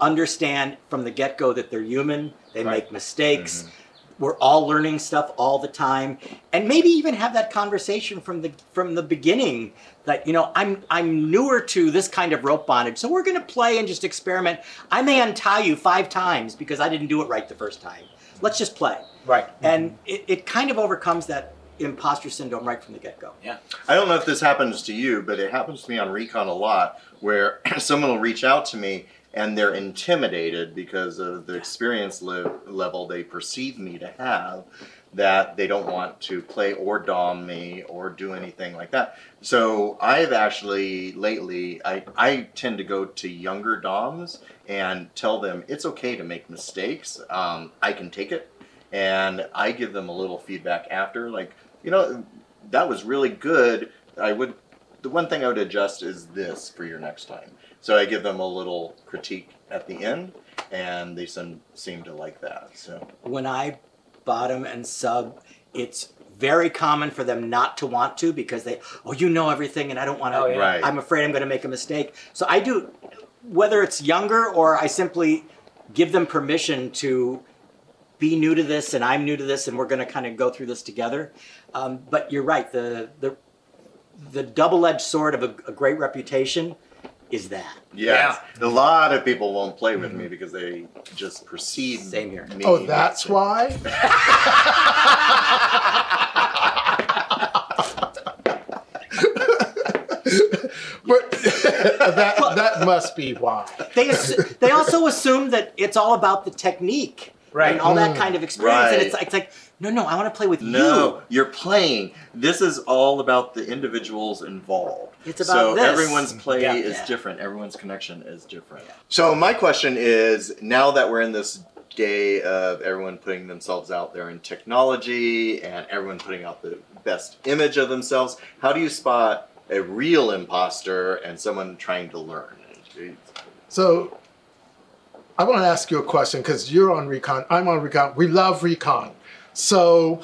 Speaker 4: understand from the get go that they're human, they
Speaker 3: Right.
Speaker 4: make mistakes. Mm-hmm. we're all learning stuff all the time and maybe even have that conversation from the from the beginning that you know i'm i'm newer to this kind of rope bondage so we're going to play and just experiment i may untie you five times because i didn't do it right the first time let's just play
Speaker 3: Right.
Speaker 4: and mm-hmm. it, it kind of overcomes that imposter syndrome right from the get-go
Speaker 3: Yeah.
Speaker 1: I don't know if this happens to you, but it happens to me on Recon a lot where someone will reach out to me and they're intimidated because of the experience le- level they perceive me to have that they don't want to play or dom me or do anything like that. So I've actually lately I, I tend to go to younger doms and tell them it's okay to make mistakes. Um, I can take it and I give them a little feedback after, like, you know, that was really good. I would, the one thing I would adjust is this for your next time. So I give them a little critique at the end, and they seem seem to like that. So
Speaker 4: when I bottom and sub, it's very common for them not to want to because they, oh, you know everything, and I don't want to.
Speaker 3: Oh, yeah.
Speaker 1: Right.
Speaker 4: I'm afraid I'm going to make a mistake. So I do, whether it's younger or I simply give them permission to be new to this, and I'm new to this, and we're going to kind of go through this together. Um, but you're right. The the the double-edged sword of a, a great reputation is that.
Speaker 1: yes, a lot of people won't play with me because they just perceive
Speaker 4: Same here.
Speaker 1: me.
Speaker 5: Oh, that's why? but that that must be why.
Speaker 4: they assu- they also assume that it's all about the technique
Speaker 3: Right.
Speaker 4: and all that kind of experience and it's, it's like no no i want to play with you.
Speaker 1: No, you're playing. This is all about the individuals involved.
Speaker 4: It's
Speaker 1: so
Speaker 4: about this.
Speaker 1: everyone's play
Speaker 3: Yeah.
Speaker 1: is
Speaker 4: Yeah.
Speaker 1: different. Everyone's connection is different. So my question is: now that we're in this day of everyone putting themselves out there in technology and everyone putting out the best image of themselves, how do you spot a real imposter and someone trying to learn?
Speaker 5: So I want to ask you a question because you're on Recon. I'm on Recon. We love Recon. So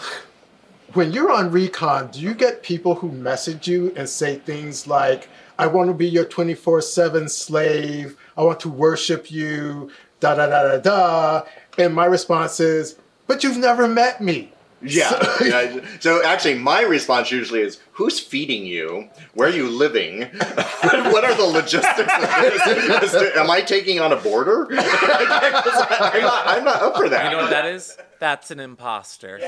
Speaker 5: when you're on Recon, do you get people who message you and say things like, I want to be your 24 7 slave. I want to worship you, da da da da da. And my response is, but you've never met me.
Speaker 1: Yeah. yeah. So actually, my response usually is, "Who's feeding you? Where are you living? what are the logistics of this? Am I taking on a border? I- I'm, not, I'm not up for that.
Speaker 2: You know what that is? That's an imposter.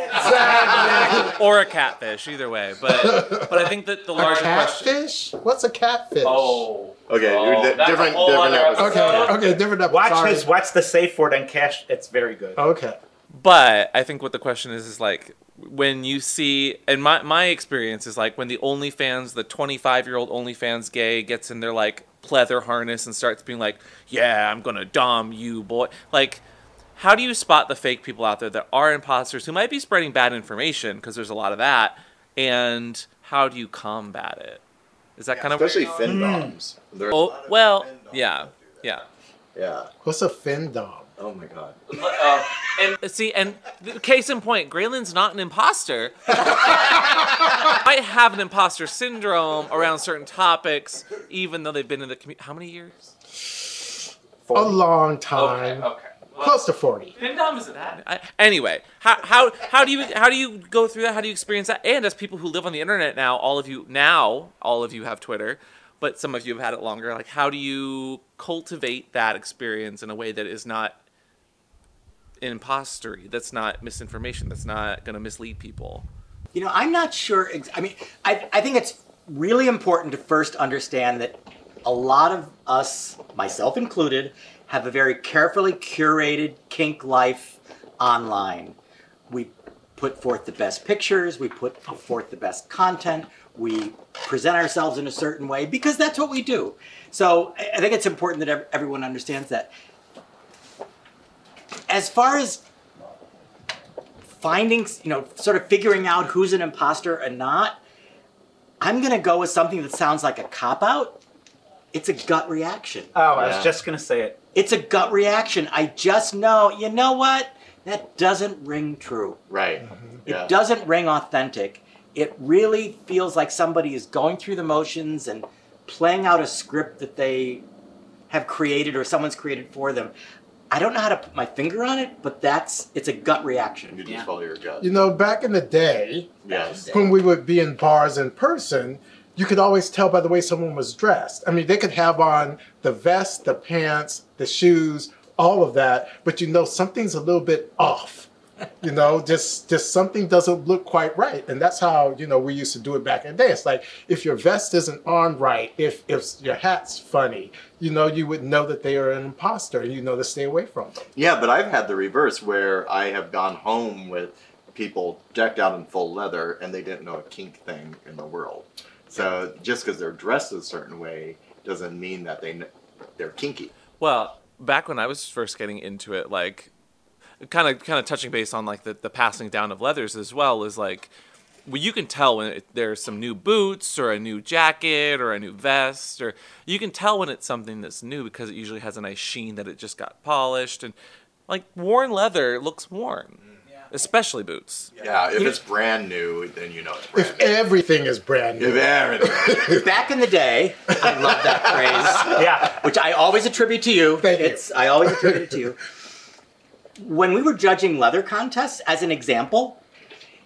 Speaker 2: or a catfish, either way. But but I think that the
Speaker 5: A
Speaker 2: larger question.
Speaker 5: catfish? What's a catfish?
Speaker 6: Oh.
Speaker 1: Okay,
Speaker 6: Oh,
Speaker 1: di- different, different
Speaker 6: other
Speaker 1: episode.
Speaker 5: Okay, okay, different episode.
Speaker 3: Watch
Speaker 5: Sorry.
Speaker 3: his. Watch the safe word and cash. It's very good.
Speaker 5: Okay.
Speaker 2: But I think what the question is is like when you see, and my my experience is like when the OnlyFans, the 25 year old OnlyFans gay gets in their like pleather harness and starts being like, "Yeah, I'm gonna dom you, boy." Like, how do you spot the fake people out there that are imposters who might be spreading bad information because there's a lot of that, and how do you combat it? Is that kind of
Speaker 1: Especially fin mm. doms. There are a
Speaker 2: Oh
Speaker 1: lot of
Speaker 2: well,
Speaker 1: fin doms
Speaker 2: yeah,
Speaker 1: do
Speaker 2: yeah.
Speaker 1: Yeah.
Speaker 5: What's a findom?
Speaker 1: Oh my god.
Speaker 6: Uh,
Speaker 2: And see, and th- case in point, Graylin's not an imposter. I have an imposter syndrome around certain topics, even though they've been in the community. How many years?
Speaker 5: A long
Speaker 6: okay.
Speaker 5: time.
Speaker 6: Okay.
Speaker 5: Close to 40.
Speaker 6: Findom is that?
Speaker 2: I, anyway, how, how how do you how do you go through that? How do you experience that? And as people who live on the internet now, all of you now, all of you have Twitter, but some of you have had it longer. Like, how do you cultivate that experience in a way that is not impostery? That's not misinformation. That's not going to mislead people.
Speaker 4: You know, I'm not sure. Ex- I mean, I, I think it's really important to first understand that a lot of us, myself included, have a very carefully curated kink life online. We put forth the best pictures, we put forth the best content, we present ourselves in a certain way because that's what we do. So I I think it's important that everyone understands that. As far as finding, you know, sort of figuring out who's an imposter and not, I'm going to go with something that sounds like a cop out. It's a gut reaction.
Speaker 3: Oh, I
Speaker 1: Yeah.
Speaker 3: was just gonna say it.
Speaker 4: It's a gut reaction. I just know, you know what? That doesn't ring true.
Speaker 1: Right. Mm-hmm.
Speaker 4: It
Speaker 1: Yeah.
Speaker 4: doesn't ring authentic. It really feels like somebody is going through the motions and playing out a script that they have created or someone's created for them. I don't know how to put my finger on it, but that's it's a gut reaction.
Speaker 1: You just
Speaker 3: Yeah.
Speaker 1: follow your gut.
Speaker 5: You know, back in the day,
Speaker 1: yes.
Speaker 5: when we would be in bars in person, you could always tell by the way someone was dressed. I mean, they could have on the vest, the pants, the shoes, all of that, but you know something's a little bit off. You know, just just something doesn't look quite right, and that's how you know we used to do it back in the day. It's like if your vest isn't on right, if if your hat's funny, you know, you would know that they are an imposter, and you know to stay away from them.
Speaker 1: Yeah, but I've had the reverse where I have gone home with people decked out in full leather and they didn't know a kink thing in the world. So just because they're dressed a certain way doesn't mean that they they're kinky.
Speaker 2: Well, back when I was first getting into it, like kind of kind of touching base on like the, the passing down of leathers as well is like well, you can tell when it, there's some new boots or a new jacket or a new vest or you can tell when it's something that's new because it usually has a nice sheen that it just got polished and like worn leather looks worn especially boots
Speaker 1: Yeah, if it's brand new, then you know it's brand
Speaker 5: If
Speaker 1: new.
Speaker 5: everything is brand new,
Speaker 1: If everything.
Speaker 4: Back in the day, I love that phrase.
Speaker 3: Yeah.
Speaker 4: which I always attribute to you.
Speaker 5: Thank you.
Speaker 4: it's I always attribute it to you. When we were judging leather contests, as an example,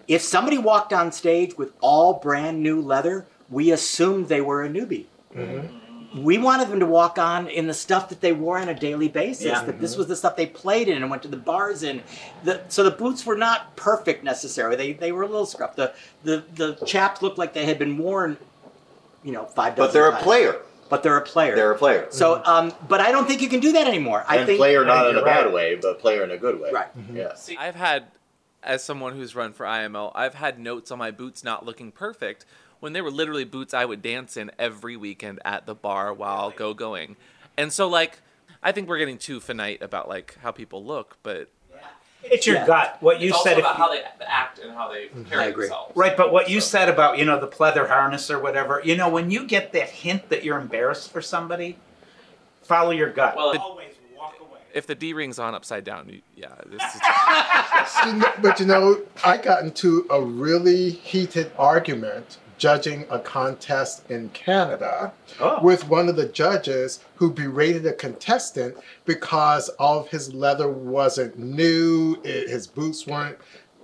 Speaker 4: if somebody walked on stage with all brand new leather, we assumed they were a newbie. Mm-hmm. We wanted them to walk on in the stuff that they wore on a daily basis.
Speaker 3: Yeah.
Speaker 4: That this mm-hmm. was the stuff they played in and went to the bars in. The, so the boots were not perfect necessarily. They, they were a little scruffed. The, the the chaps looked like they had been worn, you know, five.
Speaker 1: But they're a player.
Speaker 4: But they're a player.
Speaker 1: They're a player.
Speaker 4: So, mm-hmm. um, but I don't think you can do that anymore. I
Speaker 1: and
Speaker 4: think
Speaker 1: player not in a bad
Speaker 3: right.
Speaker 1: way, but player in a good way.
Speaker 4: Right. Mm-hmm. Mm-hmm.
Speaker 1: Yes.
Speaker 2: I've had, as someone who's run for IML, I've had notes on my boots not looking perfect when they were literally boots I would dance in every weekend at the bar while go going. And so, like, I think we're getting too finite about like how people look, but
Speaker 3: It's your
Speaker 4: Yeah.
Speaker 3: gut. What you
Speaker 2: it's
Speaker 3: said.
Speaker 2: also
Speaker 3: if
Speaker 2: about
Speaker 3: you-
Speaker 2: how they act and how they mm-hmm. carry
Speaker 4: I agree.
Speaker 2: themselves.
Speaker 3: Right, but what you said about, you know, the pleather harness or whatever, you know, when you get that hint that you're embarrassed for somebody, follow your gut.
Speaker 2: Well, it-
Speaker 3: always walk away.
Speaker 2: If the D ring's on upside down, you, yeah, this is,
Speaker 5: You but you know, I got into a really heated argument judging a contest in Canada
Speaker 3: Oh.
Speaker 5: with one of the judges who berated a contestant because all of his leather wasn't new, i- his boots weren't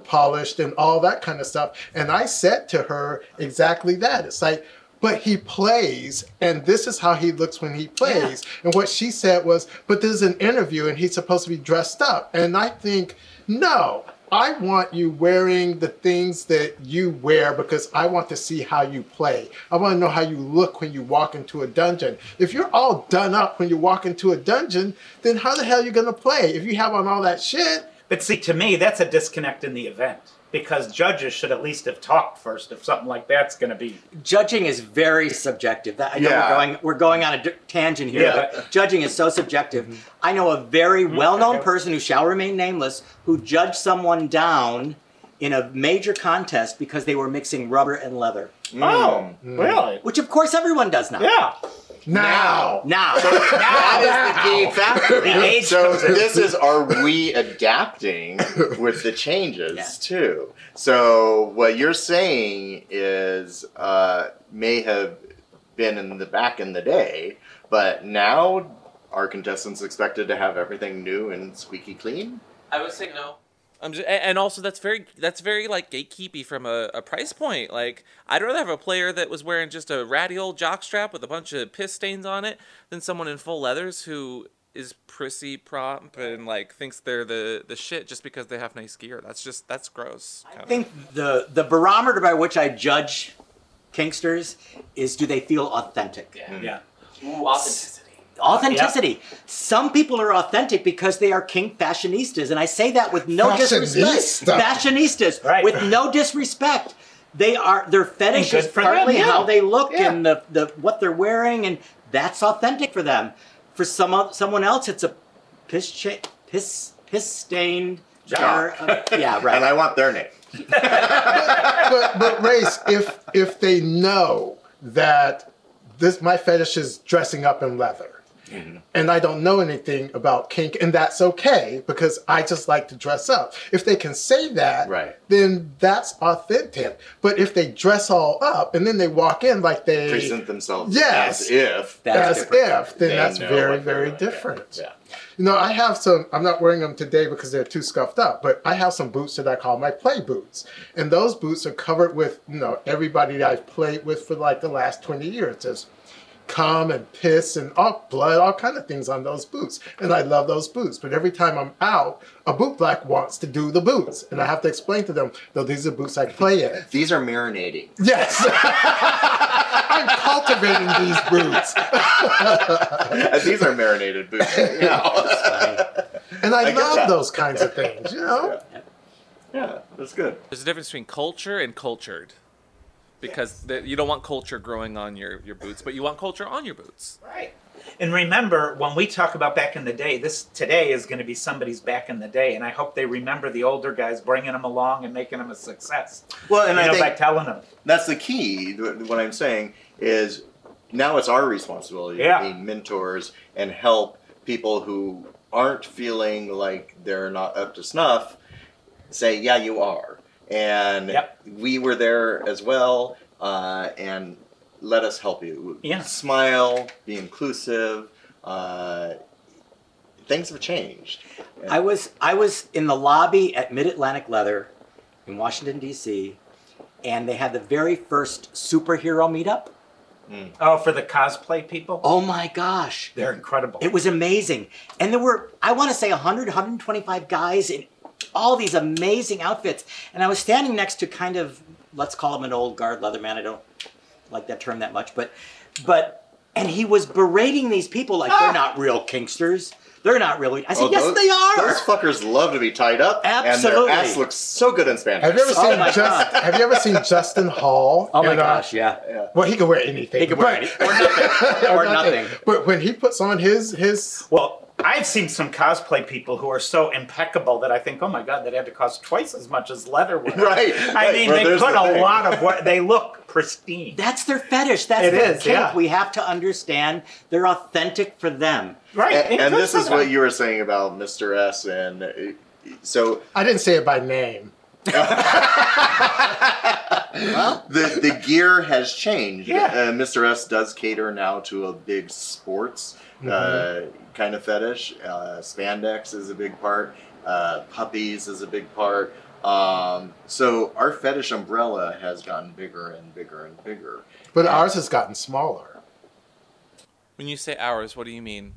Speaker 5: polished, and all that kind of stuff. And I said to her exactly that. It's like, but he plays, and this is how he looks when he plays. And what she said was, but this is an interview, and he's supposed to be dressed up. And I think, no, I want you wearing the things that you wear because I want to see how you play. I want to know how you look when you walk into a dungeon. If you're all done up when you walk into a dungeon, then how the hell are you going to play? If you have on all that shit,
Speaker 3: But see, to me, that's a disconnect in the event because judges should at least have talked first if something like that's going to be.
Speaker 4: judging is very subjective. That, I know
Speaker 1: Yeah.
Speaker 4: we're going we're going on a d- tangent here,
Speaker 3: Yeah.
Speaker 4: but judging is so subjective. I know a very mm-hmm. well-known person who shall remain nameless who judged someone down in a major contest because they were mixing rubber and leather,
Speaker 3: Oh, mm. really?
Speaker 4: which of course everyone does now.
Speaker 3: Yeah.
Speaker 5: Now.
Speaker 4: Now,
Speaker 1: That is the key factor.
Speaker 4: The age
Speaker 1: so
Speaker 4: comes
Speaker 1: this is are we adapting with the changes
Speaker 4: Yeah.
Speaker 1: too? So what you're saying is uh, may have been in the back in the day, but now are contestants expected to have everything new and squeaky clean?
Speaker 2: I would say no. I'm just, and also that's very that's very like gatekeepy from a, a price point. Like I'd rather have a player that was wearing just a ratty old jockstrap with a bunch of piss stains on it than someone in full leathers who is prissy prompt and like thinks they're the the shit just because they have nice gear. That's just that's gross.
Speaker 4: I think the the barometer by which I judge kinksters is do they feel authentic?
Speaker 2: Yeah. Mm-hmm.
Speaker 3: Yeah.
Speaker 2: Ooh, authenticity.
Speaker 4: Uh, Authenticity. Some people are authentic because they are kink fashionistas, and I say that with no disrespect. Fashionistas,
Speaker 3: Right.
Speaker 4: with no disrespect. They are their fetish
Speaker 3: And
Speaker 4: is
Speaker 3: for them,
Speaker 4: partly
Speaker 3: yeah.
Speaker 4: how they look
Speaker 5: Yeah.
Speaker 4: and the, the what they're wearing, and that's authentic for them. For some someone else, it's a piss cha- piss piss stained jar. Of, yeah, right.
Speaker 1: And I want their name.
Speaker 5: but but race if if they know that this my fetish is dressing up in leather and I don't know anything about kink, and that's okay because I just like to dress up. If they can say that,
Speaker 1: Right.
Speaker 5: then that's authentic. But if they dress all up and then they walk in like they
Speaker 1: Present themselves
Speaker 5: Yes.
Speaker 1: as if.
Speaker 4: That's
Speaker 5: as
Speaker 4: different.
Speaker 5: if, then
Speaker 1: they
Speaker 5: that's very, very
Speaker 1: doing.
Speaker 5: different.
Speaker 1: Yeah.
Speaker 5: You know, I have some, I'm not wearing them today because they're too scuffed up, but I have some boots that I call my play boots. And those boots are covered with, you know, everybody that I've played with for like the last 20 years. There's cum and piss and all blood, all kind of things on those boots. And I love those boots. But every time I'm out, a boot black wants to do the boots. And I have to explain to them, no, these are boots I play in.
Speaker 1: These are marinating.
Speaker 5: Yes. I'm cultivating these boots.
Speaker 1: And these are marinated boots. Yeah.
Speaker 5: And I,
Speaker 1: I
Speaker 5: love those kinds of things, you know?
Speaker 1: yeah, that's good.
Speaker 2: There's a difference between culture and cultured. Because the, you don't want culture growing on your, your boots, but you want culture on your boots.
Speaker 3: Right. And remember, when we talk about back in the day, this today is going to be somebody's back in the day, and I hope they remember the older guys bringing them along and making them a success.
Speaker 1: Well, and
Speaker 3: you
Speaker 1: I
Speaker 3: know,
Speaker 1: think
Speaker 3: by telling them.
Speaker 1: that's the key. What I'm saying is now it's our responsibility
Speaker 3: Yeah.
Speaker 1: to be mentors and help people who aren't feeling like they're not up to snuff say, yeah, you are. And
Speaker 3: Yep.
Speaker 1: we were there as well. Uh, and let us help you.
Speaker 3: Yeah.
Speaker 1: Smile, be inclusive. Uh, things have changed.
Speaker 4: I was I was in the lobby at Mid Atlantic Leather in Washington D.C. and they had the very first superhero meetup.
Speaker 3: Oh, for the cosplay people,
Speaker 4: Oh my gosh.
Speaker 3: they're incredible.
Speaker 4: It was amazing. And there were, I want to say, 100, 125 guys in all these amazing outfits. And I was standing next to kind of, let's call him an old guard leather man. I don't like that term that much. But, but, and he was berating these people like they're ah! not real kinksters. They're not really. I said,
Speaker 1: Oh,
Speaker 4: yes,
Speaker 1: those-
Speaker 4: they are.
Speaker 1: Those fuckers love to be tied up.
Speaker 4: Absolutely.
Speaker 1: And their ass looks so good in spandex.
Speaker 5: Have you ever
Speaker 4: Oh
Speaker 5: seen
Speaker 4: my
Speaker 5: just, Have you ever seen Justin Hall?
Speaker 4: oh my
Speaker 5: in, uh,
Speaker 4: gosh, yeah.
Speaker 5: Well, he can wear anything.
Speaker 4: He can wear anything. or nothing. Or nothing.
Speaker 5: But when he puts on his his,
Speaker 3: Well, I've seen some cosplay people who are so impeccable that I think, oh my god, that had to cost twice as much as leather would.
Speaker 1: Right,
Speaker 3: I
Speaker 1: right.
Speaker 3: mean,
Speaker 1: Well,
Speaker 3: they put
Speaker 1: the
Speaker 3: a
Speaker 1: thing.
Speaker 3: lot of work. They look pristine.
Speaker 4: That's their fetish. That's
Speaker 3: It
Speaker 4: their
Speaker 3: is,
Speaker 4: kink.
Speaker 3: yeah.
Speaker 4: We have to understand they're authentic for them.
Speaker 3: right.
Speaker 1: And, and
Speaker 3: good
Speaker 1: this is
Speaker 3: them.
Speaker 1: what you were saying about Mr. S. And uh, so
Speaker 5: I didn't say it by name.
Speaker 1: the the gear has changed.
Speaker 3: Yeah.
Speaker 1: Uh, Mr. S does cater now to a big sports uh, kind of fetish. Uh, spandex is a big part. Uh, puppies is a big part. Um, so our fetish umbrella has gotten bigger and bigger and bigger.
Speaker 5: But ours has gotten smaller.
Speaker 2: When you say ours, what do you mean?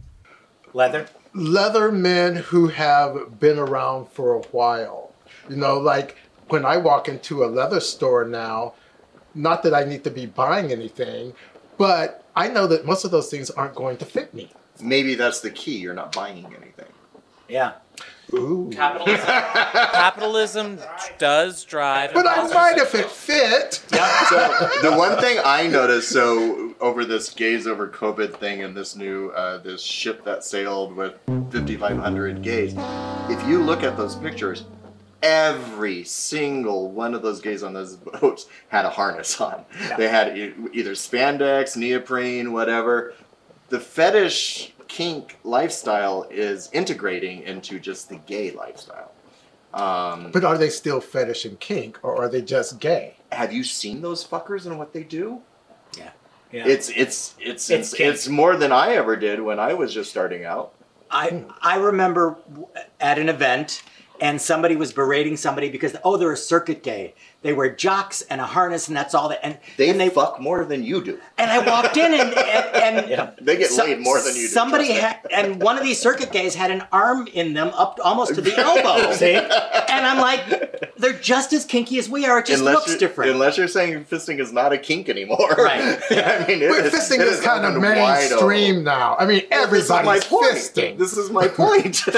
Speaker 3: leather.
Speaker 5: Leather men who have been around for a while. You know, like when I walk into a leather store now, not that I need to be buying anything, but I know that most of those things aren't going to fit me.
Speaker 1: Maybe that's the key. You're not buying anything.
Speaker 3: Yeah.
Speaker 5: Ooh.
Speaker 2: Capitalism. Capitalism does drive.
Speaker 5: But I
Speaker 2: imposter
Speaker 5: might if it fit.
Speaker 1: so the one thing I noticed, so over this gaze over COVID thing and this new uh, this ship that sailed with 5,500 gays, if you look at those pictures, every single one of those gays on those boats had a harness on. They had e- either spandex, neoprene, whatever. The fetish kink lifestyle is integrating into just the gay lifestyle. Um,
Speaker 5: But are they still fetish and kink, or are they just gay?
Speaker 1: have you seen those fuckers and what they do?
Speaker 4: Yeah.
Speaker 3: Yeah.
Speaker 1: It's it's it's
Speaker 3: It's
Speaker 1: it's, it's more than I ever did when I was just starting out.
Speaker 4: I I remember at an event and somebody was berating somebody because oh they're a circuit gay. They wear jocks and a harness and that's all that and
Speaker 1: They,
Speaker 4: and they
Speaker 1: fuck more than you do.
Speaker 4: and I walked in and and, and
Speaker 3: Yeah.
Speaker 1: They get
Speaker 4: so-
Speaker 1: laid more than you do.
Speaker 4: Somebody had and one of these circuit gays had an arm in them up almost to the elbow.
Speaker 3: See?
Speaker 4: And I'm like, they're just as kinky as we are. It just
Speaker 1: unless
Speaker 4: looks different.
Speaker 1: Unless you're saying fisting is not a kink anymore.
Speaker 4: Right.
Speaker 1: I mean, it
Speaker 5: But
Speaker 1: is-
Speaker 5: fisting
Speaker 1: it
Speaker 5: is kind of mainstream now. I mean,
Speaker 1: Well, this
Speaker 5: everybody's
Speaker 1: point.
Speaker 5: fisting.
Speaker 1: This is my point.
Speaker 2: wait,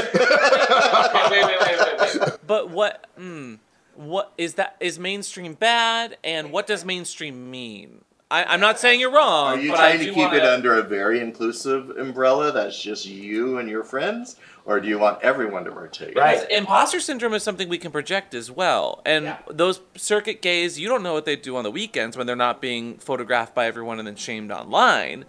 Speaker 2: wait, wait, wait, wait. But what? Mm, what is that? Is mainstream bad? And what does mainstream mean? I, I'm not saying you're wrong.
Speaker 1: Are you
Speaker 2: but
Speaker 1: trying
Speaker 2: I
Speaker 1: to keep
Speaker 2: wanna-
Speaker 1: it under a very inclusive umbrella that's just you and your friends, or do you want everyone to partake?
Speaker 3: Right.
Speaker 2: Imposter syndrome is something we can project as well. And
Speaker 3: Yeah.
Speaker 2: those circuit gays, you don't know what they do on the weekends when they're not being photographed by everyone and then shamed online.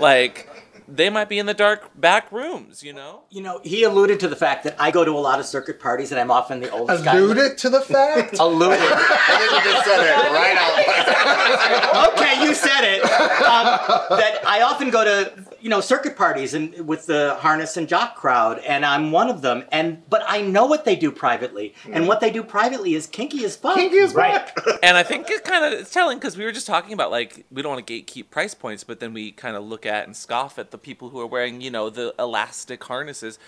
Speaker 2: Like, they might be in the dark back rooms, you know?
Speaker 4: You know, he alluded to the fact that I go to a lot of circuit parties and I'm often the oldest guy.
Speaker 5: Alluded to the fact.
Speaker 4: Alluded.
Speaker 1: I think you just said it right out.
Speaker 4: okay, you said it. Um, that I often go to, you know, circuit parties and with the harness and jock crowd, and I'm one of them. And but I know what they do privately, and what they do privately is kinky as fuck.
Speaker 1: Kinky as
Speaker 3: Right.
Speaker 1: fuck.
Speaker 2: And I think it kind of it's telling because we were just talking about like we don't want to gatekeep price points, but then we kind of look at and scoff at the people who are wearing you know the elastic harnesses.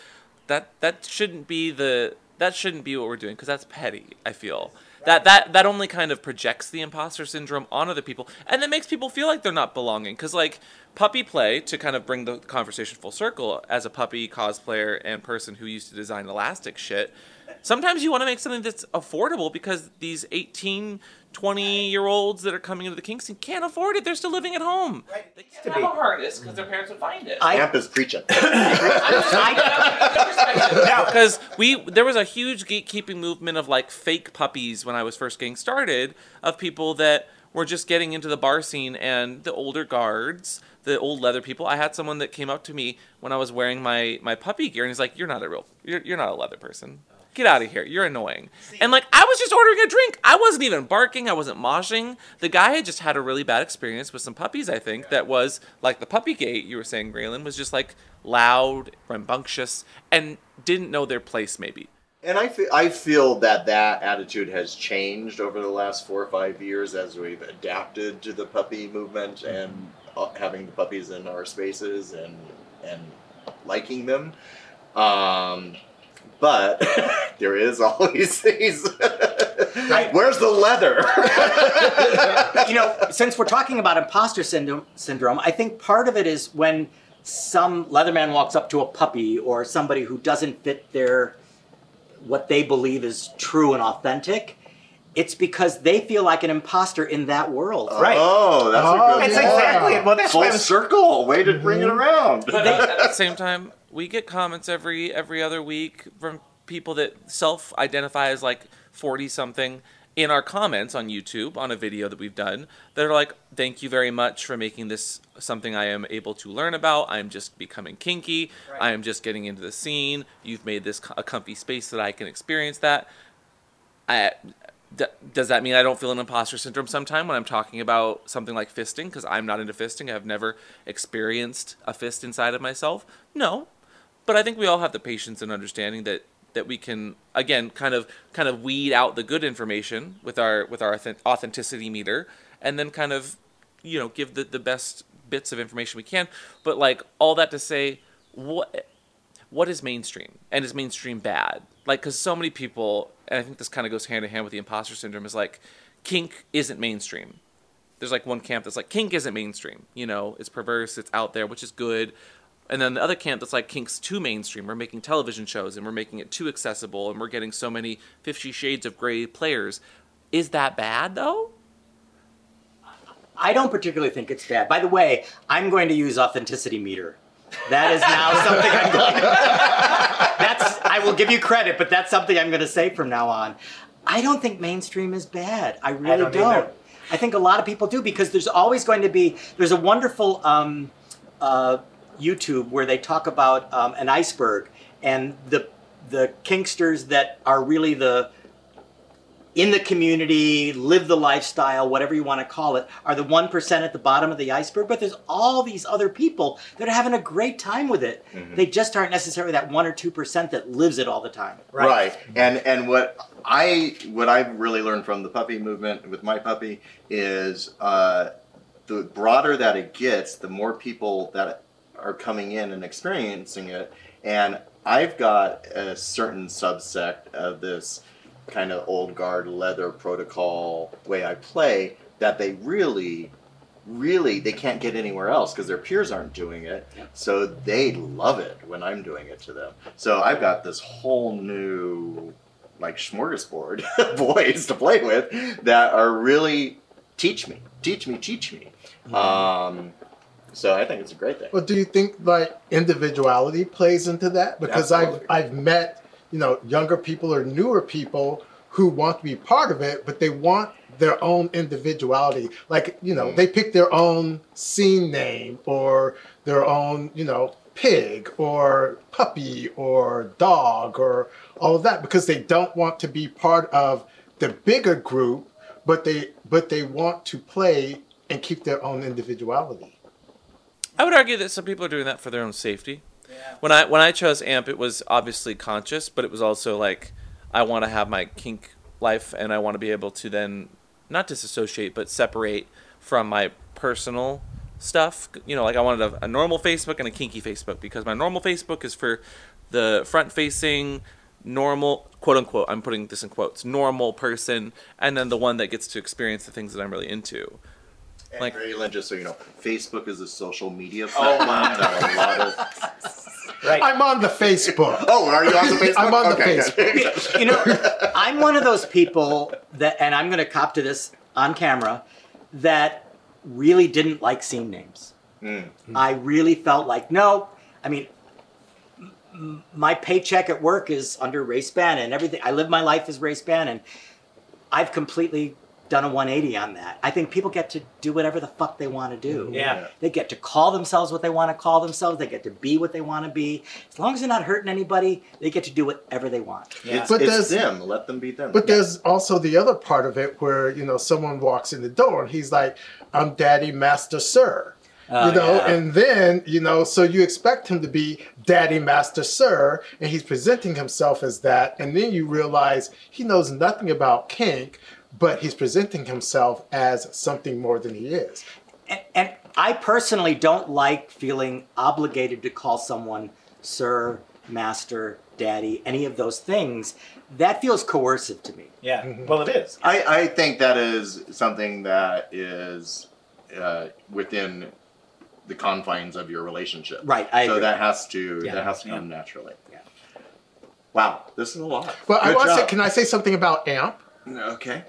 Speaker 2: That that shouldn't be the that shouldn't be what we're doing because that's petty. I feel that that that only kind of projects the imposter syndrome on other people, and it makes people feel like they're not belonging. Because like puppy play to kind of bring the conversation full circle as a puppy cosplayer and person who used to design elastic shit sometimes you want to make something that's affordable because these 18 20 year olds that are coming into the kink scene can't afford it they're still living at home they can't have
Speaker 4: be.
Speaker 2: a harness because their parents would find it
Speaker 4: I-
Speaker 1: Amp is preaching.
Speaker 2: because we there was a huge gatekeeping movement of like fake puppies when I was first getting started of people that were just getting into the bar scene and the older guards, the old leather people. I had someone that came up to me when I was wearing my my puppy gear and he's like, "You're not a real, you're you're not a leather person." Get out of here. You're annoying. And like I was just ordering a drink. I wasn't even barking. I wasn't moshing. The guy had just had a really bad experience with some puppies, I think, that was like the puppy gate you were saying, Graylin, was just like loud, rambunctious, and didn't know their place maybe.
Speaker 1: And I feel, I feel that that attitude has changed over the last four or five years as we've adapted to the puppy movement and uh, having the puppies in our spaces and and liking them. Um, but there is always these. Where's the leather?
Speaker 4: you know, since we're talking about imposter syndrome, syndrome, I think part of it is when some Leatherman walks up to a puppy or somebody who doesn't fit their what they believe is true and authentic. It's because they feel like an imposter in that world.
Speaker 3: Right.
Speaker 1: Oh, that's
Speaker 5: Oh,
Speaker 1: a good
Speaker 3: oh,
Speaker 5: That's
Speaker 1: point.
Speaker 3: exactly it. Well, that's why I
Speaker 1: Full
Speaker 3: was
Speaker 1: circle. Way to bring it mm-hmm. around.
Speaker 2: But at the same time, we get comments every every other week from people that self-identify as like 40 something in our comments on YouTube on a video that we've done that are like, "Thank you very much for making this something I am able to learn about. I am just becoming kinky. I am just getting into the scene. You've made this a comfy space that I can experience that." I, d- does that mean I don't feel an imposter syndrome sometime when I'm talking about something like fisting? Because I'm not into fisting. I've never experienced a fist inside of myself. No, but I think we all have the patience and understanding that that we can again kind of kind of weed out the good information with our with our authenticity meter, and then kind of you know give the the best bits of information we can. But like all that to say, what what is mainstream? And is mainstream bad? Like because so many people and i think this kind of goes hand in hand with the imposter syndrome is like kink isn't mainstream. There's like one camp that's like kink isn't mainstream. You know it's perverse it's out there which is good and then the other camp that's like kink's too mainstream we're making television shows and we're making it too accessible and we're getting so many 50 shades of gray players is that bad though
Speaker 4: I don't particularly think it's bad. By the way, I'm going to use authenticity meter. That is now something I'm going to. That's I will give you credit, but that's something I'm going to say from now on. I don't think mainstream is bad. I really
Speaker 3: don't
Speaker 4: don't. I think a lot of people do because there's always going to be. There's a wonderful um, uh, YouTube where they talk about um, an iceberg and the the kinksters that are really the in the community, live the lifestyle, whatever you want to call it, are the 1% at the bottom of the iceberg. But there's all these other people that are having a great time with it. They just aren't necessarily that 1 or 2% that lives it all the time.
Speaker 1: Right. And and what I what I've really learned from the puppy movement with my puppy is uh, the broader that it gets, the more people that are coming in and experiencing it. And I've got a certain subsect of this kind of old guard leather protocol way I play that they really really they can't get anywhere else because their peers aren't doing it. So they love it when i'm doing it to them. So i've got this whole new like smorgasbord of boys to play with that are really teach me teach me teach me. Um, so i think it's a great thing
Speaker 5: Well, do you think like individuality plays into that? Because
Speaker 1: Absolutely.
Speaker 5: I've I've met you know younger people or newer people who want to be part of it, but they want their own individuality. Like, you know, mm. they pick their own scene name or their own, you know, pig or puppy or dog or all of that because they don't want to be part of the bigger group, but they but they want to play and keep their own individuality.
Speaker 2: I would argue that some people are doing that for their own safety. When I when I chose AMP, it was obviously conscious, but it was also like I want to have my kink life, and I want to be able to then not disassociate, but separate from my personal stuff. You know, like I wanted a, a normal Facebook and a kinky Facebook because my normal Facebook is for the front facing normal quote unquote i'm putting this in quotes normal person and then the one that gets to experience the things that i'm really into
Speaker 1: And
Speaker 2: Like-
Speaker 1: Graylin, just so you know, Facebook is a social media platform. that a lot of.
Speaker 3: Right.
Speaker 5: I'm on the Facebook.
Speaker 1: Oh, are you on the Facebook?
Speaker 5: I'm on the Facebook.
Speaker 4: you know, I'm one of those people that, and I'm going to cop to this on camera, that really didn't like scene names.
Speaker 1: Mm.
Speaker 4: I really felt like, no, I mean, m- m- my paycheck at work is under Race Bannon and everything. I live my life as Race Bannon, and I've completely done a 180 on that. I think people get to do whatever the fuck they want to do.
Speaker 3: Yeah.
Speaker 4: They get to call themselves what they want to call themselves. They get to be what they want to be. As long as they're not hurting anybody, they get to do whatever they want.
Speaker 3: Yeah.
Speaker 1: It's,
Speaker 5: But
Speaker 1: it's
Speaker 5: does-
Speaker 1: them. Let them be them.
Speaker 5: But there's also the other part of it where you know someone walks in the door and he's like, "I'm Daddy Master Sir,"
Speaker 4: Oh,
Speaker 5: you know,
Speaker 4: yeah.
Speaker 5: and then you know, so you expect him to be Daddy Master Sir, and he's presenting himself as that, and then you realize he knows nothing about kink, but he's presenting himself as something more than he is.
Speaker 4: and, and I personally don't like feeling obligated to call someone sir, master, daddy, any of those things. That feels coercive to me.
Speaker 3: Yeah. Well, it is.
Speaker 1: I, I think that is something that is uh, within the confines of your relationship.
Speaker 4: Right, I
Speaker 1: so
Speaker 4: agree.
Speaker 1: that has to
Speaker 4: Yeah,
Speaker 1: that has to
Speaker 3: yeah.
Speaker 1: come naturally.
Speaker 4: Yeah.
Speaker 1: Wow, this is a lot.
Speaker 5: But I want to say, can I say something about AMP?
Speaker 1: Okay.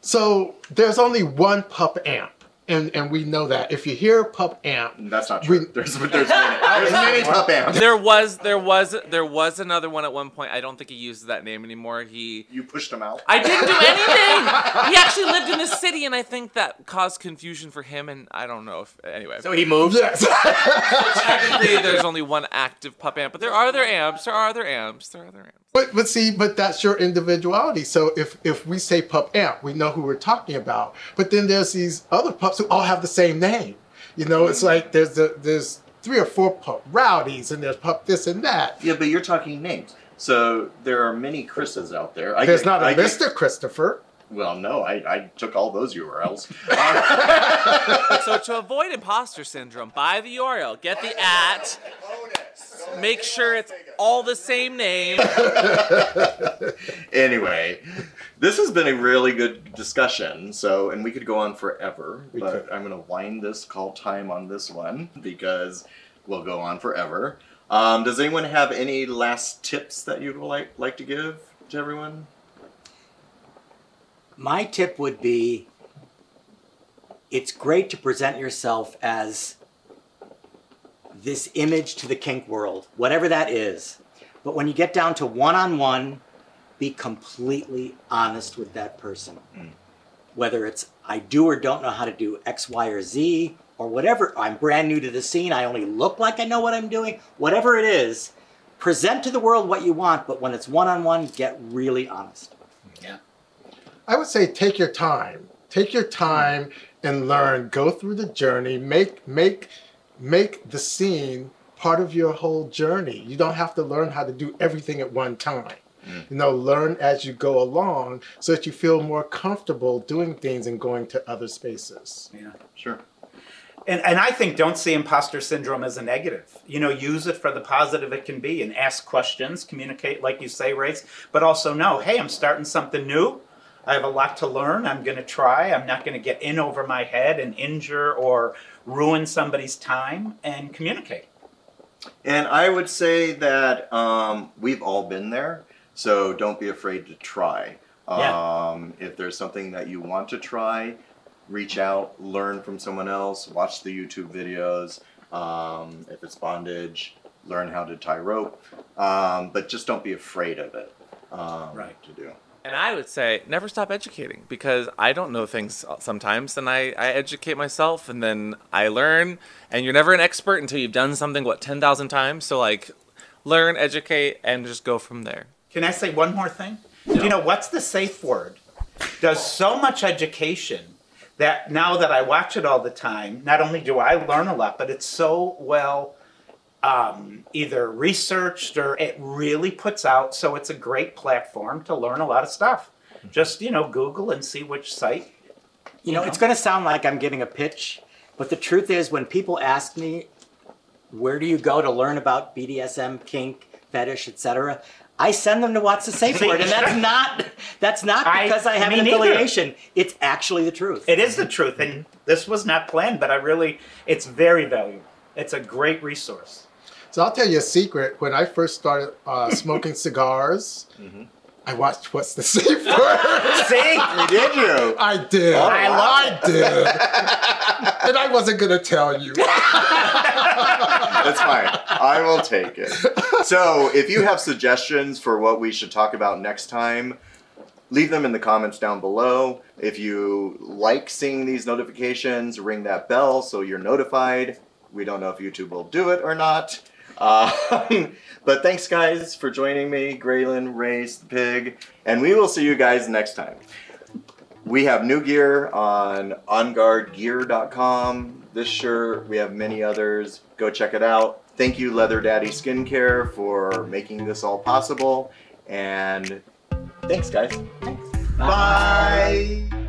Speaker 5: So there's only one pup AMP, and and we know that if you hear pup AMP,
Speaker 1: That's not true.
Speaker 5: We-
Speaker 1: there's there's many. There's many pup amps.
Speaker 2: there was there was there was another one at one point. I don't think he uses that name anymore. He
Speaker 1: You pushed him out.
Speaker 2: I didn't do anything. he actually lived in the city, and I think that caused confusion for him. And I don't know if anyway.
Speaker 4: So he moves.
Speaker 5: yes.
Speaker 2: technically, there's only one active pup amp, but there are other amps. There are other amps. There are other amps.
Speaker 5: But but see, but that's your individuality. So if if we say pup amp, we know who we're talking about. But then there's these other pups who all have the same name. You know, it's like there's the there's three or four pup rowdies, and there's pup this and that.
Speaker 1: Yeah, but you're talking names. So there are many Chris's out there. I
Speaker 5: There's
Speaker 1: get-
Speaker 5: not a
Speaker 1: I get-
Speaker 5: Mr. Christopher.
Speaker 1: Well, no, I, I took all those URLs.
Speaker 2: So to avoid imposter syndrome, buy the URL, get the at, make sure it's all the same name.
Speaker 1: anyway, this has been a really good discussion. So, and we could go on forever,
Speaker 5: We
Speaker 1: but
Speaker 5: could.
Speaker 1: I'm going to wind this call time on this one because we'll go on forever. Um, does anyone have any last tips that you'd like like to give to everyone?
Speaker 4: My tip would be it's great to present yourself as this image to the kink world, whatever that is. But when you get down to one on one, be completely honest with that person. Mm. Whether it's I do or don't know how to do X, Y, or Z, or whatever, I'm brand new to the scene, I only look like I know what I'm doing, whatever it is, present to the world what you want, but when it's one on one, get really honest.
Speaker 5: I would say take your time. Take your time and learn. Go through the journey. Make make make the scene part of your whole journey. You don't have to learn how to do everything at one time. Mm. You know, learn as you go along so that you feel more comfortable doing things and going to other spaces.
Speaker 3: Yeah.
Speaker 1: Sure.
Speaker 3: And, and I think don't see imposter syndrome as a negative. You know, use it for the positive it can be and ask questions, communicate like you say, Race, but also know, hey, I'm starting something new. I have a lot to learn. I'm going to try. I'm not going to get in over my head and injure or ruin somebody's time and communicate.
Speaker 1: And I would say that um, we've all been there, so don't be afraid to try.
Speaker 3: Yeah.
Speaker 1: Um, if there's something that you want to try, reach out, learn from someone else, watch the YouTube videos. Um, if it's bondage, learn how to tie rope. Um, but just don't be afraid of it. Um,
Speaker 3: Right.
Speaker 1: To do.
Speaker 2: And I would say never stop educating because I don't know things sometimes, and I, I educate myself, and then I learn. And you're never an expert until you've done something what ten thousand times. So like, learn, educate, and just go from there.
Speaker 3: Can I say one more thing? Do you know what's the safe word? Does so much education that now that I watch it all the time, not only do I learn a lot, but it's so well um, either researched or it really puts out. So it's a great platform to learn a lot of stuff. Just you know, Google and see which site.
Speaker 4: You know, it's going to sound like I'm giving a pitch, but the truth is, when people ask me, "Where do you go to learn about BDSM, kink, fetish, etc.?" I send them to What's the Safe Word, and that's not that's not because I, have
Speaker 3: me
Speaker 4: an
Speaker 3: neither.
Speaker 4: affiliation. It's actually the truth.
Speaker 3: It is the truth, and this was not planned, but I really, it's very valuable. It's a great resource.
Speaker 5: So I'll tell you a secret. When I first started uh, smoking cigars, I watched What's the Safe Word.
Speaker 3: See,
Speaker 1: Did you?
Speaker 5: I did.
Speaker 1: Oh,
Speaker 3: I love
Speaker 5: I did. and I wasn't going to tell you.
Speaker 1: That's fine. I will take it. So, if you have suggestions for what we should talk about next time, leave them in the comments down below. If you like seeing these notifications, ring that bell so you're notified. We don't know if YouTube will do it or not. Uh, but thanks, guys, for joining me, Graylin, Race, the Pig, and we will see you guys next time. We have new gear on onguardgear.com. This shirt, we have many others. Go check it out. Thank you, Leather Daddy Skincare, for making this all possible. And thanks, guys. Bye.